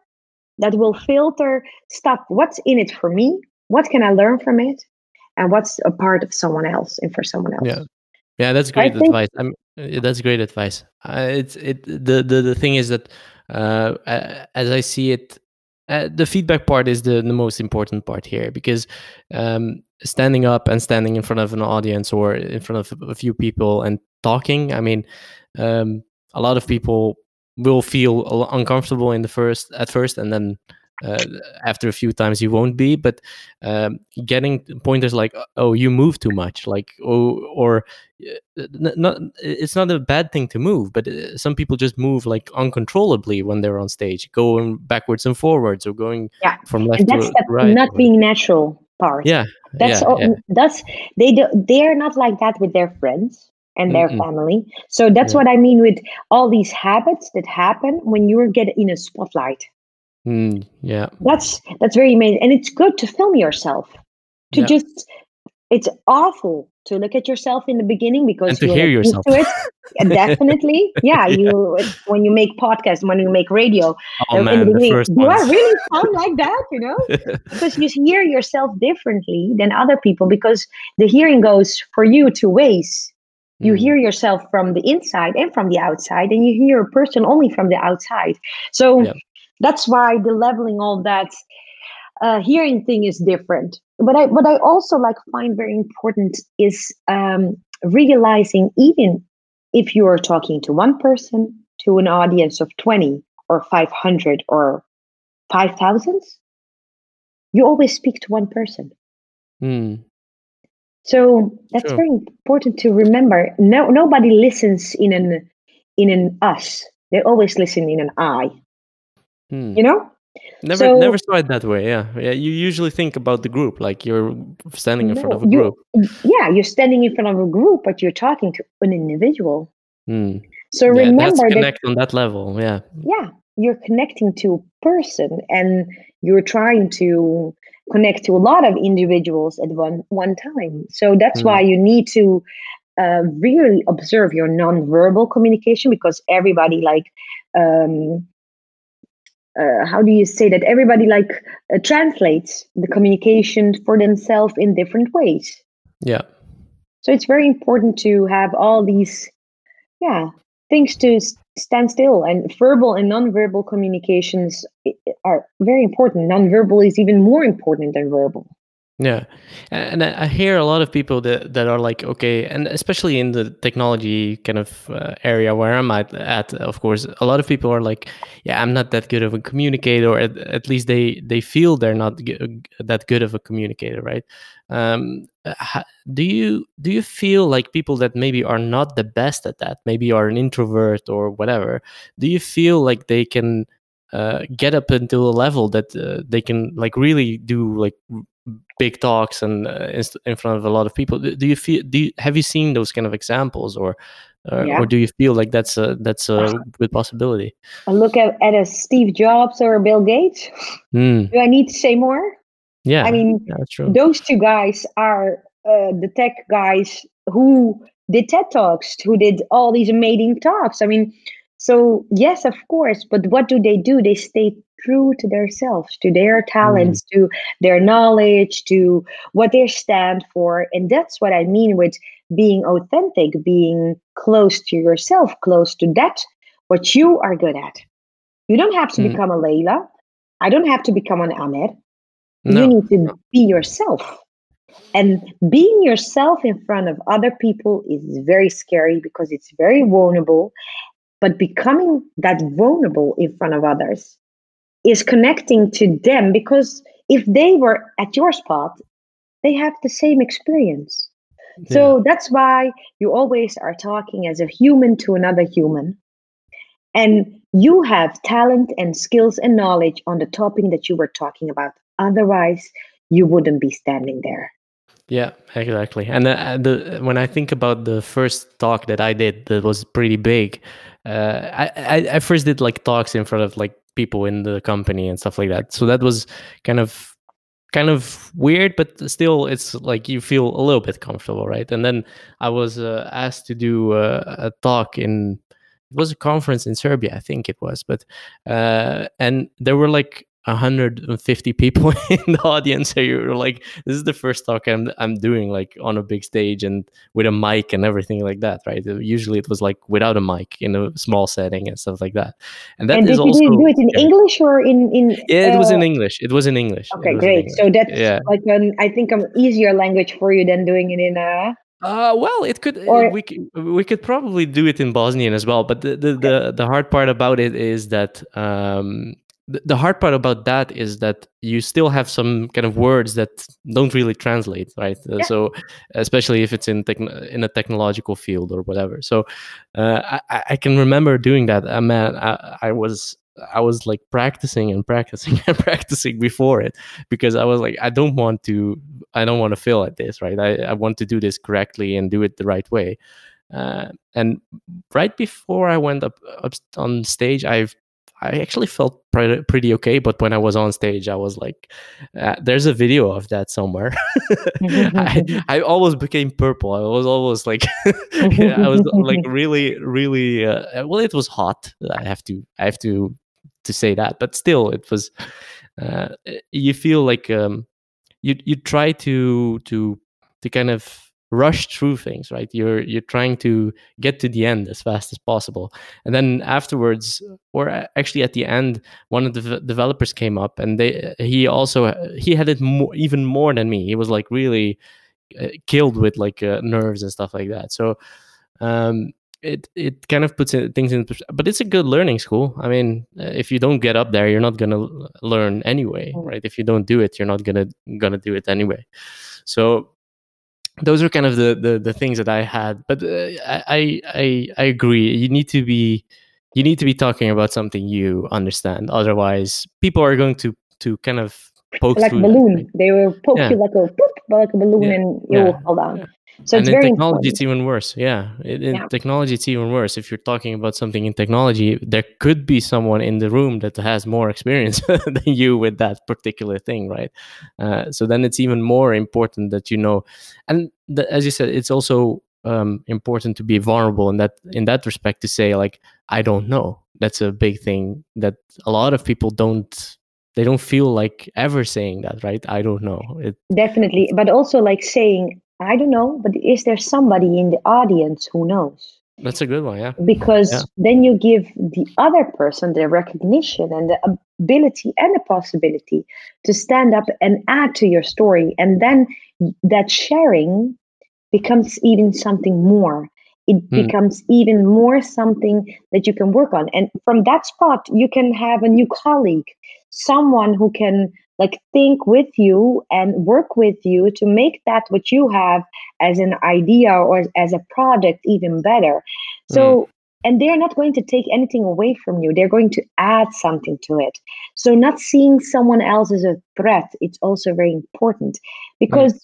that will filter stuff what's in it for me what can I learn from it, and what's a part of someone else and for someone else. Yeah, yeah, that's great I advice. Think, uh, that's great advice. Uh, it's it the, the the thing is that uh, as I see it, uh, the feedback part is the, the most important part here because um, standing up and standing in front of an audience or in front of a few people and talking, I mean, um, a lot of people will feel uncomfortable in the first at first and then uh, after a few times you won't be but um, getting pointers like oh you move too much like oh or uh, not it's not a bad thing to move but uh, some people just move like uncontrollably when they're on stage going backwards and forwards or going yeah. from left and that's to right not being natural part yeah that's yeah, all, yeah. that's they do, they're not like that with their friends and their Mm-mm. family so that's Yeah. what i mean with all these habits that happen when you get in a spotlight Mm, yeah that's that's very amazing and it's good to film yourself to Yeah. just it's awful to look at yourself in the beginning because And to hear yourself. to it definitely yeah, Yeah. you when you make podcasts when you make radio oh uh, man the the first do i really sound like that you know because you hear yourself differently than other people because the hearing goes for you two ways you Mm, hear yourself from the inside and from the outside and you hear a person only from the outside. So Yeah. that's why the leveling all that uh, hearing thing is different. But i what i also like find very important is um, realizing even if you are talking to one person to an audience of 20 or 500 or 5000 you always speak to one person. Mm, so that's Sure. very important to remember. No, nobody listens in an in an us. They always listen in an I. mm. You know? Never, So- never saw it that way. Yeah, yeah. You usually think about the group, like you're standing in front of a you- group. Yeah, you're standing in front of a group, but you're talking to an individual. Mm. So Yeah, that's remember that connect on that level. Yeah, yeah, you're connecting to a person and you're trying to connect to a lot of individuals at one one time. So that's Mm. why you need to uh, really observe your nonverbal communication because everybody like um, uh, how do you say that everybody like uh, translates the communication for themselves in different ways yeah, so it's very important to have all these yeah things to stand still and verbal and nonverbal communications are very important nonverbal is even more important than verbal yeah. And I hear a lot of people that that are like, okay, and especially in the technology kind of uh, area where I'm at, at, of course, a lot of people are like, yeah, I'm not that good of a communicator. Or at, at least they they feel they're not that good of a communicator, right? Um, do you do you feel like people that maybe are not the best at that, maybe are an introvert or whatever? Do you feel like they can uh, get up until a level that uh, they can like really do like big talks and uh, in, front of a lot of people? Do you feel? Do you, have you seen those kind of examples, or uh, Yeah. or do you feel like that's a that's a good possibility? a look at, at a steve jobs or a bill gates Hmm. do i need to say more yeah, i mean yeah, those two guys are uh, the tech guys who did TED Talks, who did all these amazing talks. I mean, so yes, of course, but what do they do? They stay true to themselves, to their talents, to their knowledge, to what they stand for. And that's what I mean with being authentic, being close to yourself, close to that, what you are good at. You don't have to Mm. become a Leila. I don't have to become an Ahmed. No, You need to be yourself. And being yourself in front of other people is very scary because it's very vulnerable. But becoming that vulnerable in front of others is connecting to them because if they were at your spot, they have the same experience. So that's why you always are talking as a human to another human. And you have talent and skills and knowledge on the topic that you were talking about. Otherwise, you wouldn't be standing there. Yeah, exactly. And uh, the when I think about the first talk that I did, that was pretty big. Uh, I, I I first did like talks in front of like people in the company and stuff like that. So that was kind of kind of weird, but still, it's like you feel a little bit comfortable, right? And then I was uh, asked to do uh, a talk in it was a conference in Serbia, I think it was, but uh, and there were like 150 people in the audience so you're like this is the first talk I'm, I'm doing like on a big stage and with a mic and everything like that right usually it was like without a mic in a small setting and stuff like that and that and did also, you do it in yeah. english or in in yeah it uh, was in english it was in english okay great english. so that's yeah. like an i think an easier language for you than doing it in a uh, well, it could or, we could, we could probably do it in Bosnian as well, but the the, the, the hard part about it is that um, the hard part about that is that you still have some kind of words that don't really translate right? Uh, yeah. so especially if it's in techn- in a technological field or whatever. So uh, I, I, can remember doing that. Uh, man I, I, was i was like practicing and practicing and practicing before it because i was like i don't want to i don't want to fail at this right? I, I want to do this correctly and do it the right way. Uh, and right before I went up, up on stage, I've I actually felt pretty, pretty okay. But when I was on stage, I was like, uh, "There's a video of that somewhere." I, I almost became purple. I was almost like, I was like really, really. Uh, well, it was hot. I have to, I have to, to say that. But still, it was. Uh, you feel like um, you you try to to to kind of rush through things right? You're you're trying to get to the end as fast as possible. And then afterwards or actually at the end one of the developers came up and they he also he had it more, even more than me. He was like really uh, killed with like uh, nerves and stuff like that. So um it it kind of puts things in but it's a good learning school. I mean uh, if you don't get up there you're not going to learn anyway mm. right? If you don't do it you're not going to going to do it anyway. So those are kind of the, the, the things that I had. But uh, I, I I agree. You need to be you need to be talking about something you understand. Otherwise, people are going to to kind of poke like a balloon. They will poke yeah. you like a boop, like a balloon, yeah. and you will fall down. So and it's in technology, important. it's even worse. Yeah, in, yeah. technology, it's even worse. If you're talking about something in technology, there could be someone in the room that has more experience than you with that particular thing, right? Uh, so then it's even more important that you know. And the, as you said, it's also um, important to be vulnerable in that in that respect to say like I don't know. That's a big thing that a lot of people don't they don't feel like ever saying that right i don't know it, definitely but also like saying I don't know, but is there somebody in the audience who knows? That's a good one, yeah. Because yeah. then you give the other person the recognition and the ability and the possibility to stand up and add to your story. And then that sharing becomes even something more. It mm. becomes even more something that you can work on. And from that spot, you can have a new colleague, someone who can like think with you and work with you to make that what you have as an idea or as a product even better so mm. and they're not going to take anything away from you they're going to add something to it so not seeing someone else as a threat it's also very important because mm.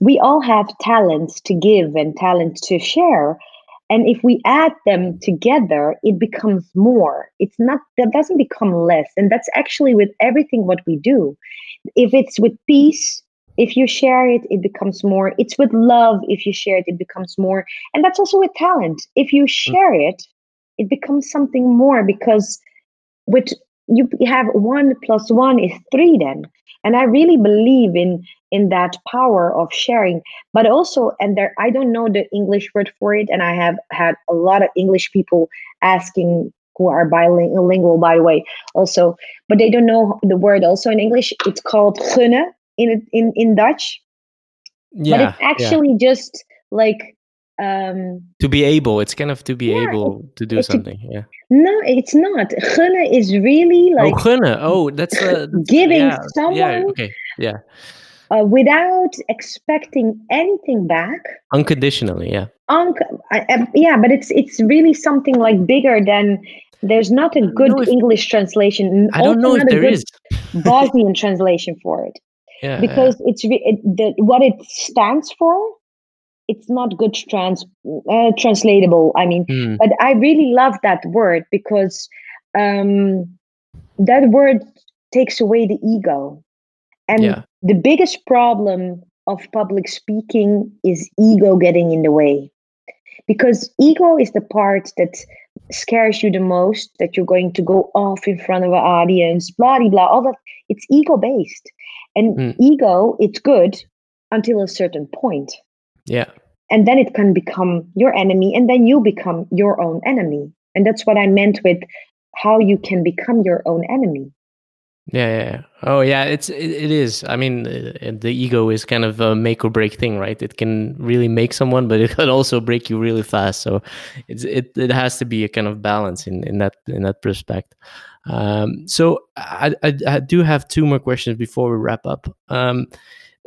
we all have talents to give and talent to share and if we add them together it becomes more. It's not that doesn't become less. And that's actually with everything what we do. If it's with peace if you share it it becomes more. It's with love if you share it it becomes more. And that's also with talent. If you mm. share it it becomes something more because with you have one plus one is three then. And i really believe in in that power of sharing. But also and there i don't know the english word for it and i have had a lot of english people asking who are bilingual by the way also. But they don't know the word also in english. It's called gunnen in in in dutch. Yeah, but it's actually yeah. just like um to be able it's kind of to be yeah, able to do something yeah. No it's not. Gunnen is really oh, like oh gunnen oh that's, uh, giving yeah, someone yeah okay yeah. uh, without expecting anything back. Unconditionally yeah. Un- I, yeah but it's it's really something like bigger than there's not a good if, english translation i don't know if there is. Bosnian translation for it. Yeah, because it's it, the, what it stands for it's not good trans uh, translatable i mean mm. but i really love that word because um that word takes away the ego and yeah. the biggest problem of public speaking is ego getting in the way. Because ego is the part that scares you the most that you're going to go off in front of an audience, blah blah blah. All that it's ego based, and mm. ego it's good until a certain point. Yeah, and then it can become your enemy, and then you become your own enemy, and that's what I meant with how you can become your own enemy. Yeah, yeah. Oh, yeah. It's it, it is. I mean, the ego is kind of a make or break thing, right? It can really make someone, but it can also break you really fast. So it's it it has to be a kind of balance in in that in that respect. Um, so I, I, I do have two more questions before we wrap up. Um,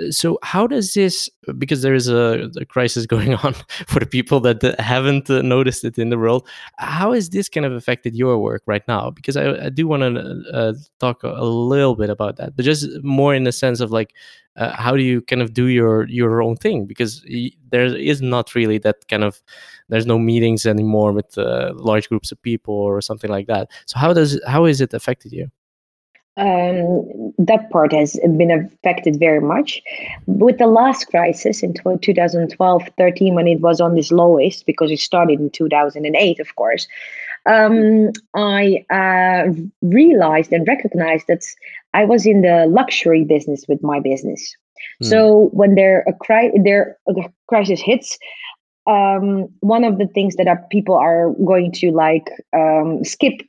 so how does this because there is a, a, crisis going on for the people that haven't uh, noticed it in the world how has this kind of affected your work right now? Because i, I do want to uh, talk a little bit about that but just more in the sense of like uh, how do you kind of do your your own thing? Because there is not really that kind of there's no meetings anymore with uh, large groups of people or something like that. So how does how has it affected you um, that part has been affected very much. With the last crisis in 2012 13, when it was on this lowest, because it started in 2008, of course, um, I uh, realized and recognized that I was in the luxury business with my business. Mm. So when there a, cri- there a crisis hits, um, one of the things that people are going to like um, skip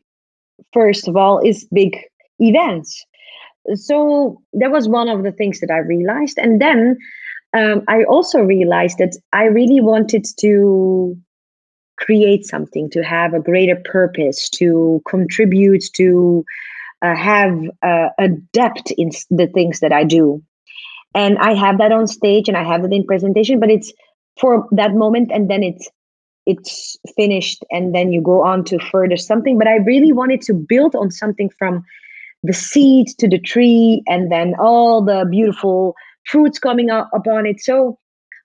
first of all is big events. So that was one of the things that I realized. And then um, I also realized that I really wanted to create something, to have a greater purpose, to contribute, to uh, have uh, a depth in the things that I do. And I have that on stage and I have it in presentation, but it's for that moment and then it's it's finished and then you go on to further something but i really wanted to build on something from the seed to the tree and then all the beautiful fruits coming up upon it. So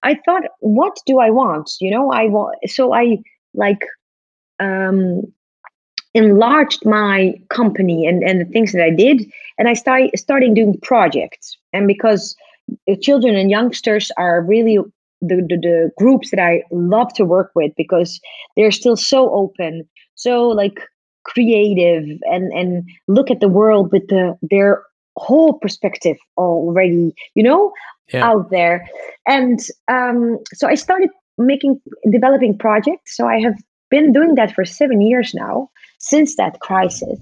i thought what do i want? You know i want so i like um enlarged my company and and the things that i did and i started starting doing projects. And because children and youngsters are really the, the, the groups that i love to work with because they're still so open. So like creative and and look at the world with the their whole perspective already you know yeah. out there. And um, so i started making developing projects. So i have been doing that for seven years now since that crisis.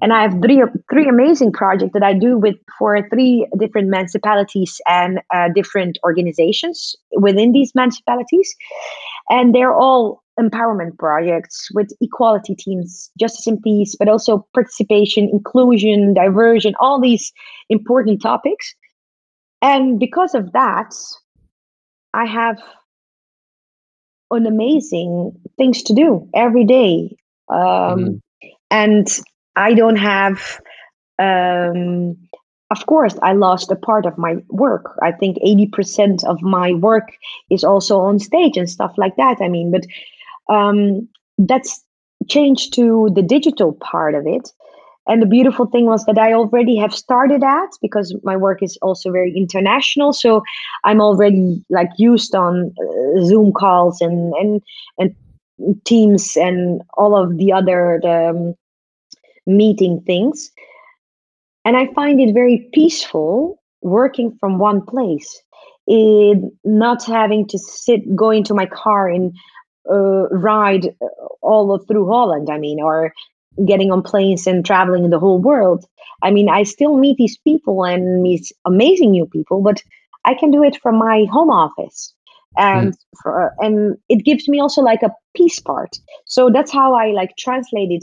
And i have three three amazing projects that i do with for three different municipalities and uh, different organizations within these municipalities and they're all empowerment projects with equality teams, justice and peace, but also participation, inclusion, diversion, all these important topics. And because of that, I have an amazing things to do every day. Um, mm-hmm. And I don't have, um, of course, I lost a part of my work. I think 80% of my work is also on stage and stuff like that. I mean, but um, that's changed to the digital part of it. And the beautiful thing was that I already have started at because my work is also very international. So I'm already like used on uh, Zoom calls and and and Teams and all of the other the, um, meeting things. And I find it very peaceful working from one place, in not having to sit, go into my car and uh, ride uh, all through Holland, I mean, or getting on planes and traveling the whole world. I mean, I still meet these people and meet amazing new people, but I can do it from my home office. And mm. for, and it gives me also like a peace part. So that's how I like translated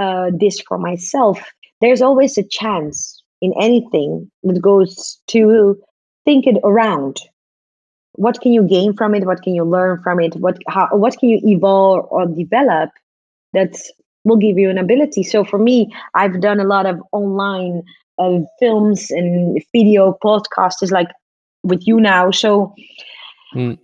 uh, this for myself. There's always a chance in anything that goes to think it around. What can you gain from it? What can you learn from it? What how what can you evolve or develop that will give you an ability? So for me i've done a lot of online uh, films and video podcasts like with you now. So mm.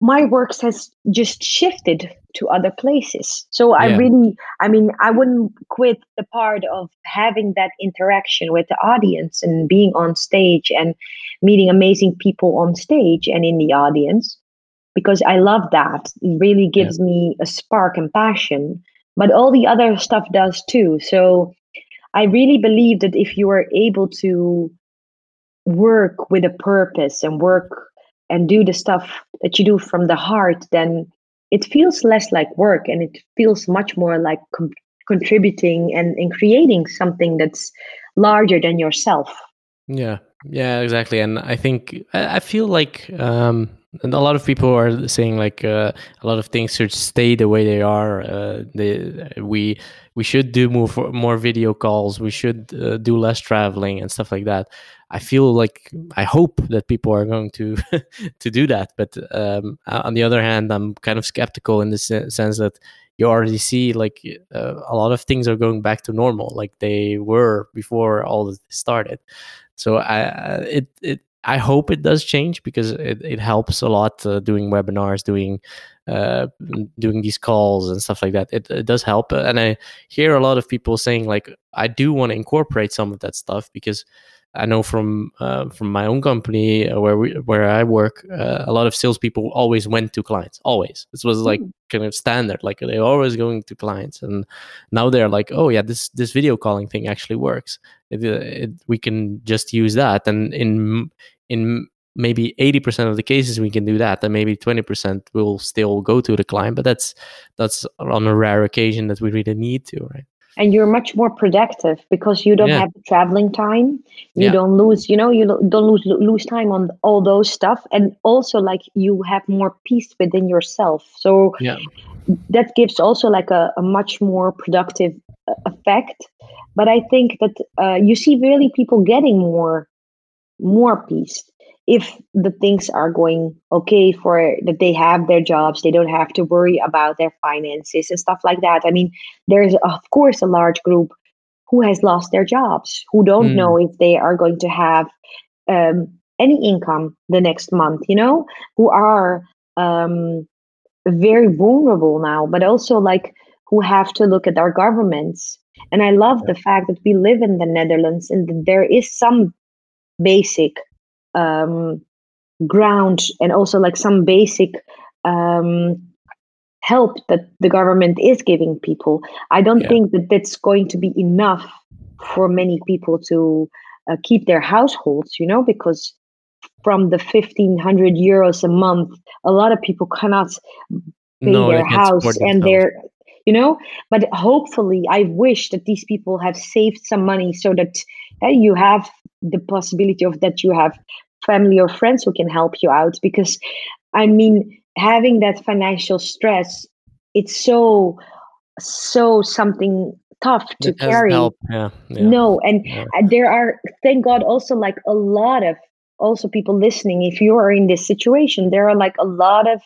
My works has just shifted to other places. So I really, I mean, I wouldn't quit the part of having that interaction with the audience and being on stage and meeting amazing people on stage and in the audience because I love that. It really gives yeah. me a spark and passion but all the other stuff does too. So I really believe that if you are able to work with a purpose and work and do the stuff that you do from the heart, then it feels less like work and it feels much more like com- contributing and, and creating something that's larger than yourself. Yeah, yeah, exactly. And I think I feel like um, and a lot of people are saying like uh, a lot of things should stay the way they are. Uh, they, we we should do more more video calls. We should uh, do less traveling and stuff like that. I feel like I hope that people are going to to do that. But um, on the other hand, I'm kind of skeptical in the sense that you already see like uh, a lot of things are going back to normal, like they were before all this started. So I it it I hope it does change because it, it helps a lot uh, doing webinars, doing uh, doing these calls and stuff like that. It, it does help, and I hear a lot of people saying like I do want to incorporate some of that stuff because I know from uh, from my own company uh, where we where I work, uh, a lot of salespeople always went to clients. Always, this was like mm. kind of standard. Like they're always going to clients, and now they're like, oh yeah, this this video calling thing actually works. It, uh, it, we can just use that, and in in maybe 80% of the cases we can do that and maybe 20% will still go to the client but that's that's on a rare occasion that we really need to right and you're much more productive because you don't yeah. have traveling time. You yeah. don't lose you know you don't lose lose time on all those stuff. And also like you have more peace within yourself. So yeah. that gives also like a, a much more productive uh, effect. But i think that uh, you see really people getting more more peace if the things are going okay for that they have their jobs they don't have to worry about their finances and stuff like that. I mean there's of course a large group who has lost their jobs who don't mm. know if they are going to have um, any income the next month you know who are um, very vulnerable now but also like who have to look at our governments. And i love the fact that we live in the netherlands and there is some basic um, ground and also like some basic um, help that the government is giving people. I don't yeah. think that that's going to be enough for many people to uh, keep their households, you know, because from the 1500 euros a month, a lot of people cannot pay no, their house and their you know but hopefully i wish that these people have saved some money so that uh, you have the possibility of that you have family or friends who can help you out because i mean having that financial stress it's so so something tough to carry. yeah, yeah, no and yeah. there are thank god also like a lot of also people listening if you are in this situation there are like a lot of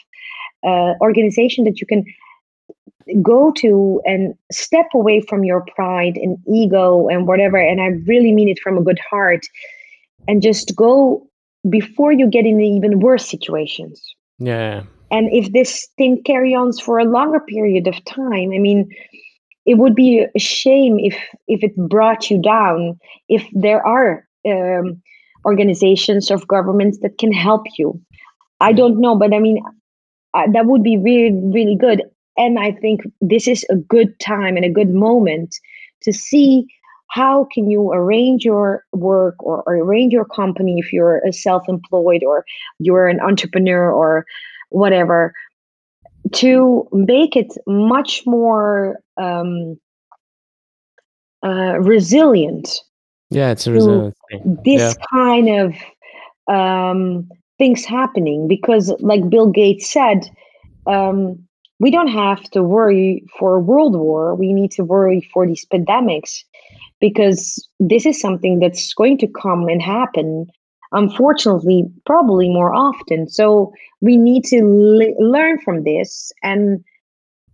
uh, organization that you can go to and step away from your pride and ego and whatever and i really mean it from a good heart and just go before you get in even worse situations. Yeah. And if this thing carry on for a longer period of time i mean it would be a shame if if it brought you down if there are um, organizations of governments that can help you. I don't know but i mean uh, that would be really really good. And i think this is a good time and a good moment to see how can you arrange your work or, or arrange your company if you're a self-employed or you're an entrepreneur or whatever to make it much more um, uh, resilient yeah it's a resilient this yeah. kind of um, things happening because like bill gates said um, we don't have to worry for a world war. We need to worry for these pandemics because this is something that's going to come and happen, unfortunately, probably more often. So we need to le- learn from this and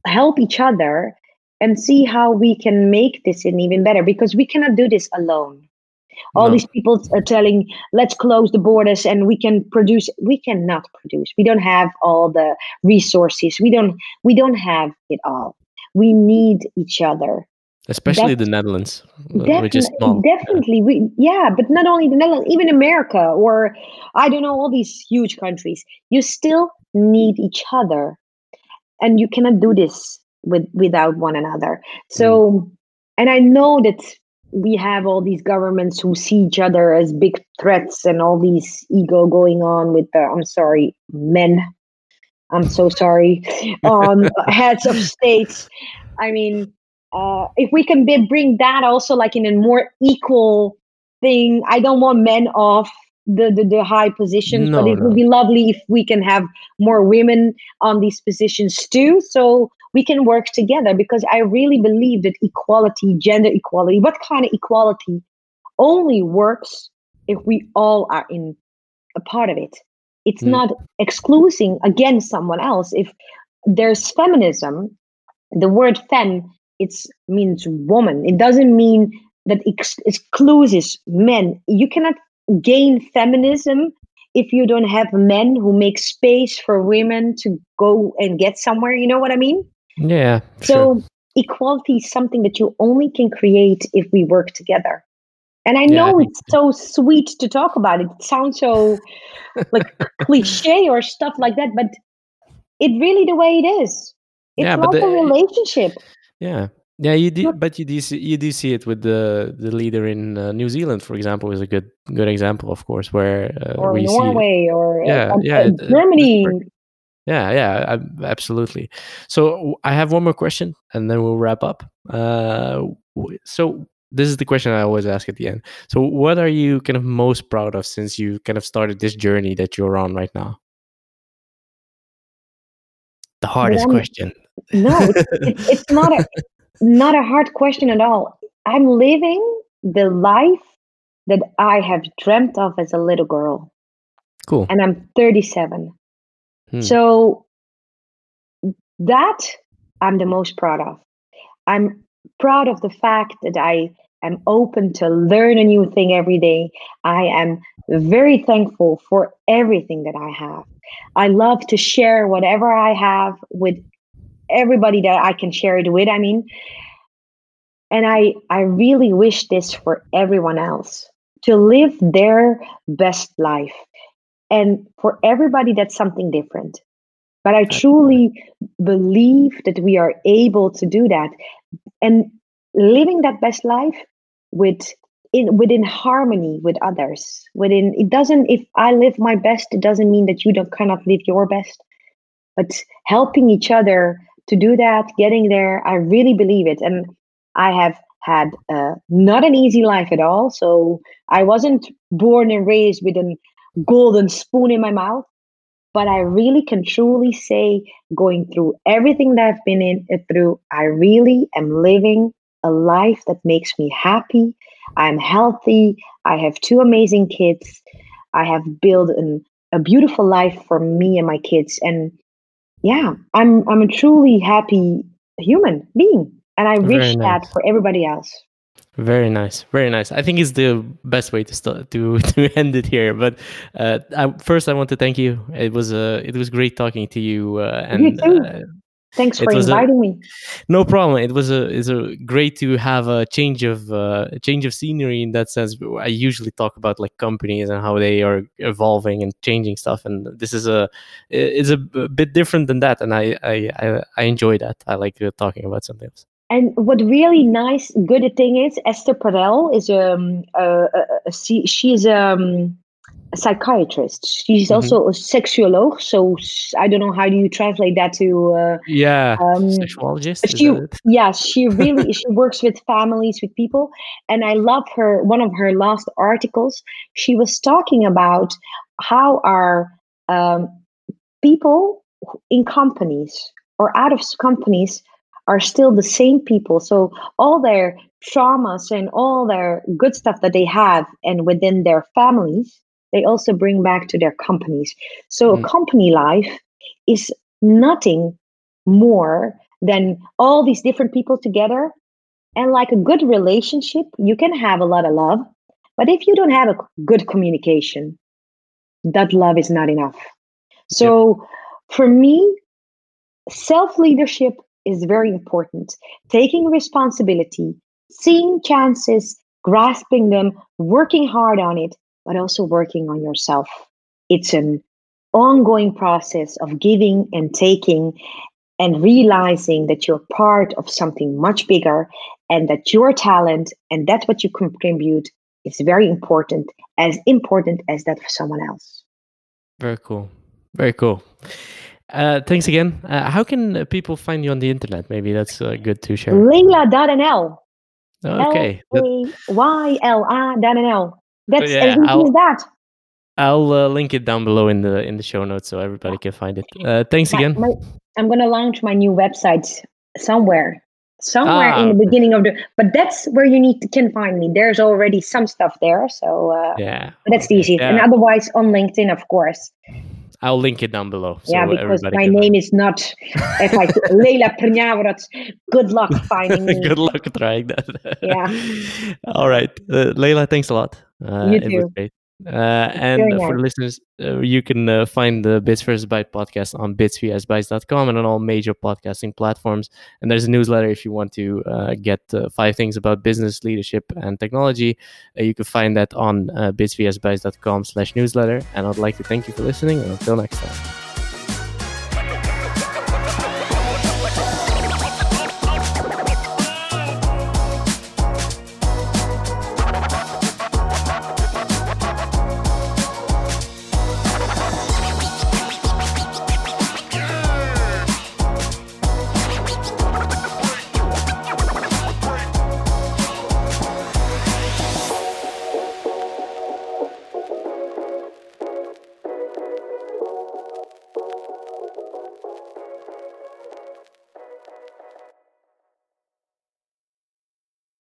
help each other and see how we can make this an even better because we cannot do this alone. All no. these people are telling let's close the borders and we can produce we cannot produce. We don't have all the resources. We don't we don't have it all. We need each other especially That's, the netherlands which is small. definitely we yeah but not only the netherlands even america or i don't know all these huge countries. You still need each other and you cannot do this with without one another. So mm. and i know that we have all these governments who see each other as big threats and all these ego going on with the i'm sorry men. I'm so sorry. Um heads of states. I mean uh if we can be, bring that also like in a more equal thing i don't want men off the, the, the high positions no, but it no. would be lovely if we can have more women on these positions too so we can work together because I really believe that equality, gender equality, what kind of equality only works if we all are in a part of it. It's mm. not excluding against someone else. If there's feminism, the word fem it means woman. It doesn't mean that ex- excludes men. You cannot gain feminism if you don't have men who make space for women to go and get somewhere. You know what I mean? Yeah. So sure. equality is something that you only can create if we work together. And I know yeah, it's so sweet to talk about it. It sounds so like cliche or stuff like that, but it really the way it is. It's yeah, like the, a relationship. Yeah. Yeah, you do, but you do see, you do see it with the the leader in uh, New Zealand, for example, is a good good example, of course, where uh, or Norway see, or yeah, uh, yeah, Germany. Yeah, yeah, absolutely. So I have one more question, and then we'll wrap up. Uh, so this is the question I always ask at the end. So, what are you kind of most proud of since you kind of started this journey that you're on right now? The hardest um, question. No, it's, it's not a not a hard question at all. I'm living the life that I have dreamt of as a little girl. Cool. And I'm 37. Hmm. So that I'm the most proud of. I'm proud of the fact that I am open to learn a new thing every day. I am very thankful for everything that I have. I love to share whatever I have with everybody that I can share it with. I mean, and I I really wish this for everyone else to live their best life and for everybody, that's something different. But I truly believe that we are able to do that and living that best life with in within harmony with others. Within it doesn't if I live my best, it doesn't mean that you don't cannot live your best. But helping each other to do that, getting there, I really believe it. And I have had uh, not an easy life at all. So I wasn't born and raised with a golden spoon in my mouth. But I really can truly say, going through everything that I've been in uh, through, I really am living a life that makes me happy. I'm healthy. I have two amazing kids. I have built an, a beautiful life for me and my kids. And yeah, I'm I'm a truly happy human being. And I wish nice. that for everybody else. Very nice, very nice. I think it's the best way to start to to end it here. But uh, I, first, I want to thank you. It was uh, it was great talking to you. Uh, and uh, thanks for inviting a, me. No problem. It was a it's a great to have a change of uh, a change of scenery in that sense. I usually talk about like companies and how they are evolving and changing stuff, and this is a it's a bit different than that. And I I I, I enjoy that. I like uh, talking about something else. And what really nice, good thing is Esther Perel is um, a, a, a she, she's um, a psychiatrist. She's mm-hmm. also a sexuologist. So I don't know how do you translate that to uh, yeah um, sexologist. She yeah she really she works with families with people, and I love her. One of her last articles, she was talking about how our um, people in companies or out of companies are still the same people. So all their traumas and all their good stuff that they have and within their families, they also bring back to their companies. So mm. a company life is nothing more than all these different people together. And like a good relationship, you can have a lot of love. But if you don't have a good communication, that love is not enough. So for me, self leadership is very important. Taking responsibility, seeing chances, grasping them, working hard on it, but also working on yourself. It's an ongoing process of giving and taking. and realizing that you're part of something much bigger and that your talent and that's what you contribute is very important, as important as that for someone else. Very cool. Very cool. Uh, thanks again. Uh, how can people find you on the internet? Maybe that's uh, good to share. Leila.nl. Okay. L-A-Y-L-A.nl. That's yeah, as that. I'll uh, link it down below in the in the show notes so everybody can find it. Uh, thanks again. My, I'm going to launch my new website somewhere, somewhere ah, in the beginning of the. But that's where you need to can find me. There's already some stuff there, so uh, yeah, that's easy. Yeah. And otherwise on LinkedIn, of course. I'll link it down below. So yeah, because my name is not if I Leila Prnjavorac. Good luck finding me. good luck trying that. yeah. All right, uh, Leila. Thanks a lot. Uh, you too. Uh, and for the listeners, uh, you can uh, find the Bits vs. Bytes podcast on bitsvsbytes.com and on all major podcasting platforms. And there's a newsletter if you want to uh, get uh, five things about business, leadership, and technology. Uh, you can find that on uh, bitsvsbytes.com slash newsletter. And I'd like to thank you for listening. And until next time.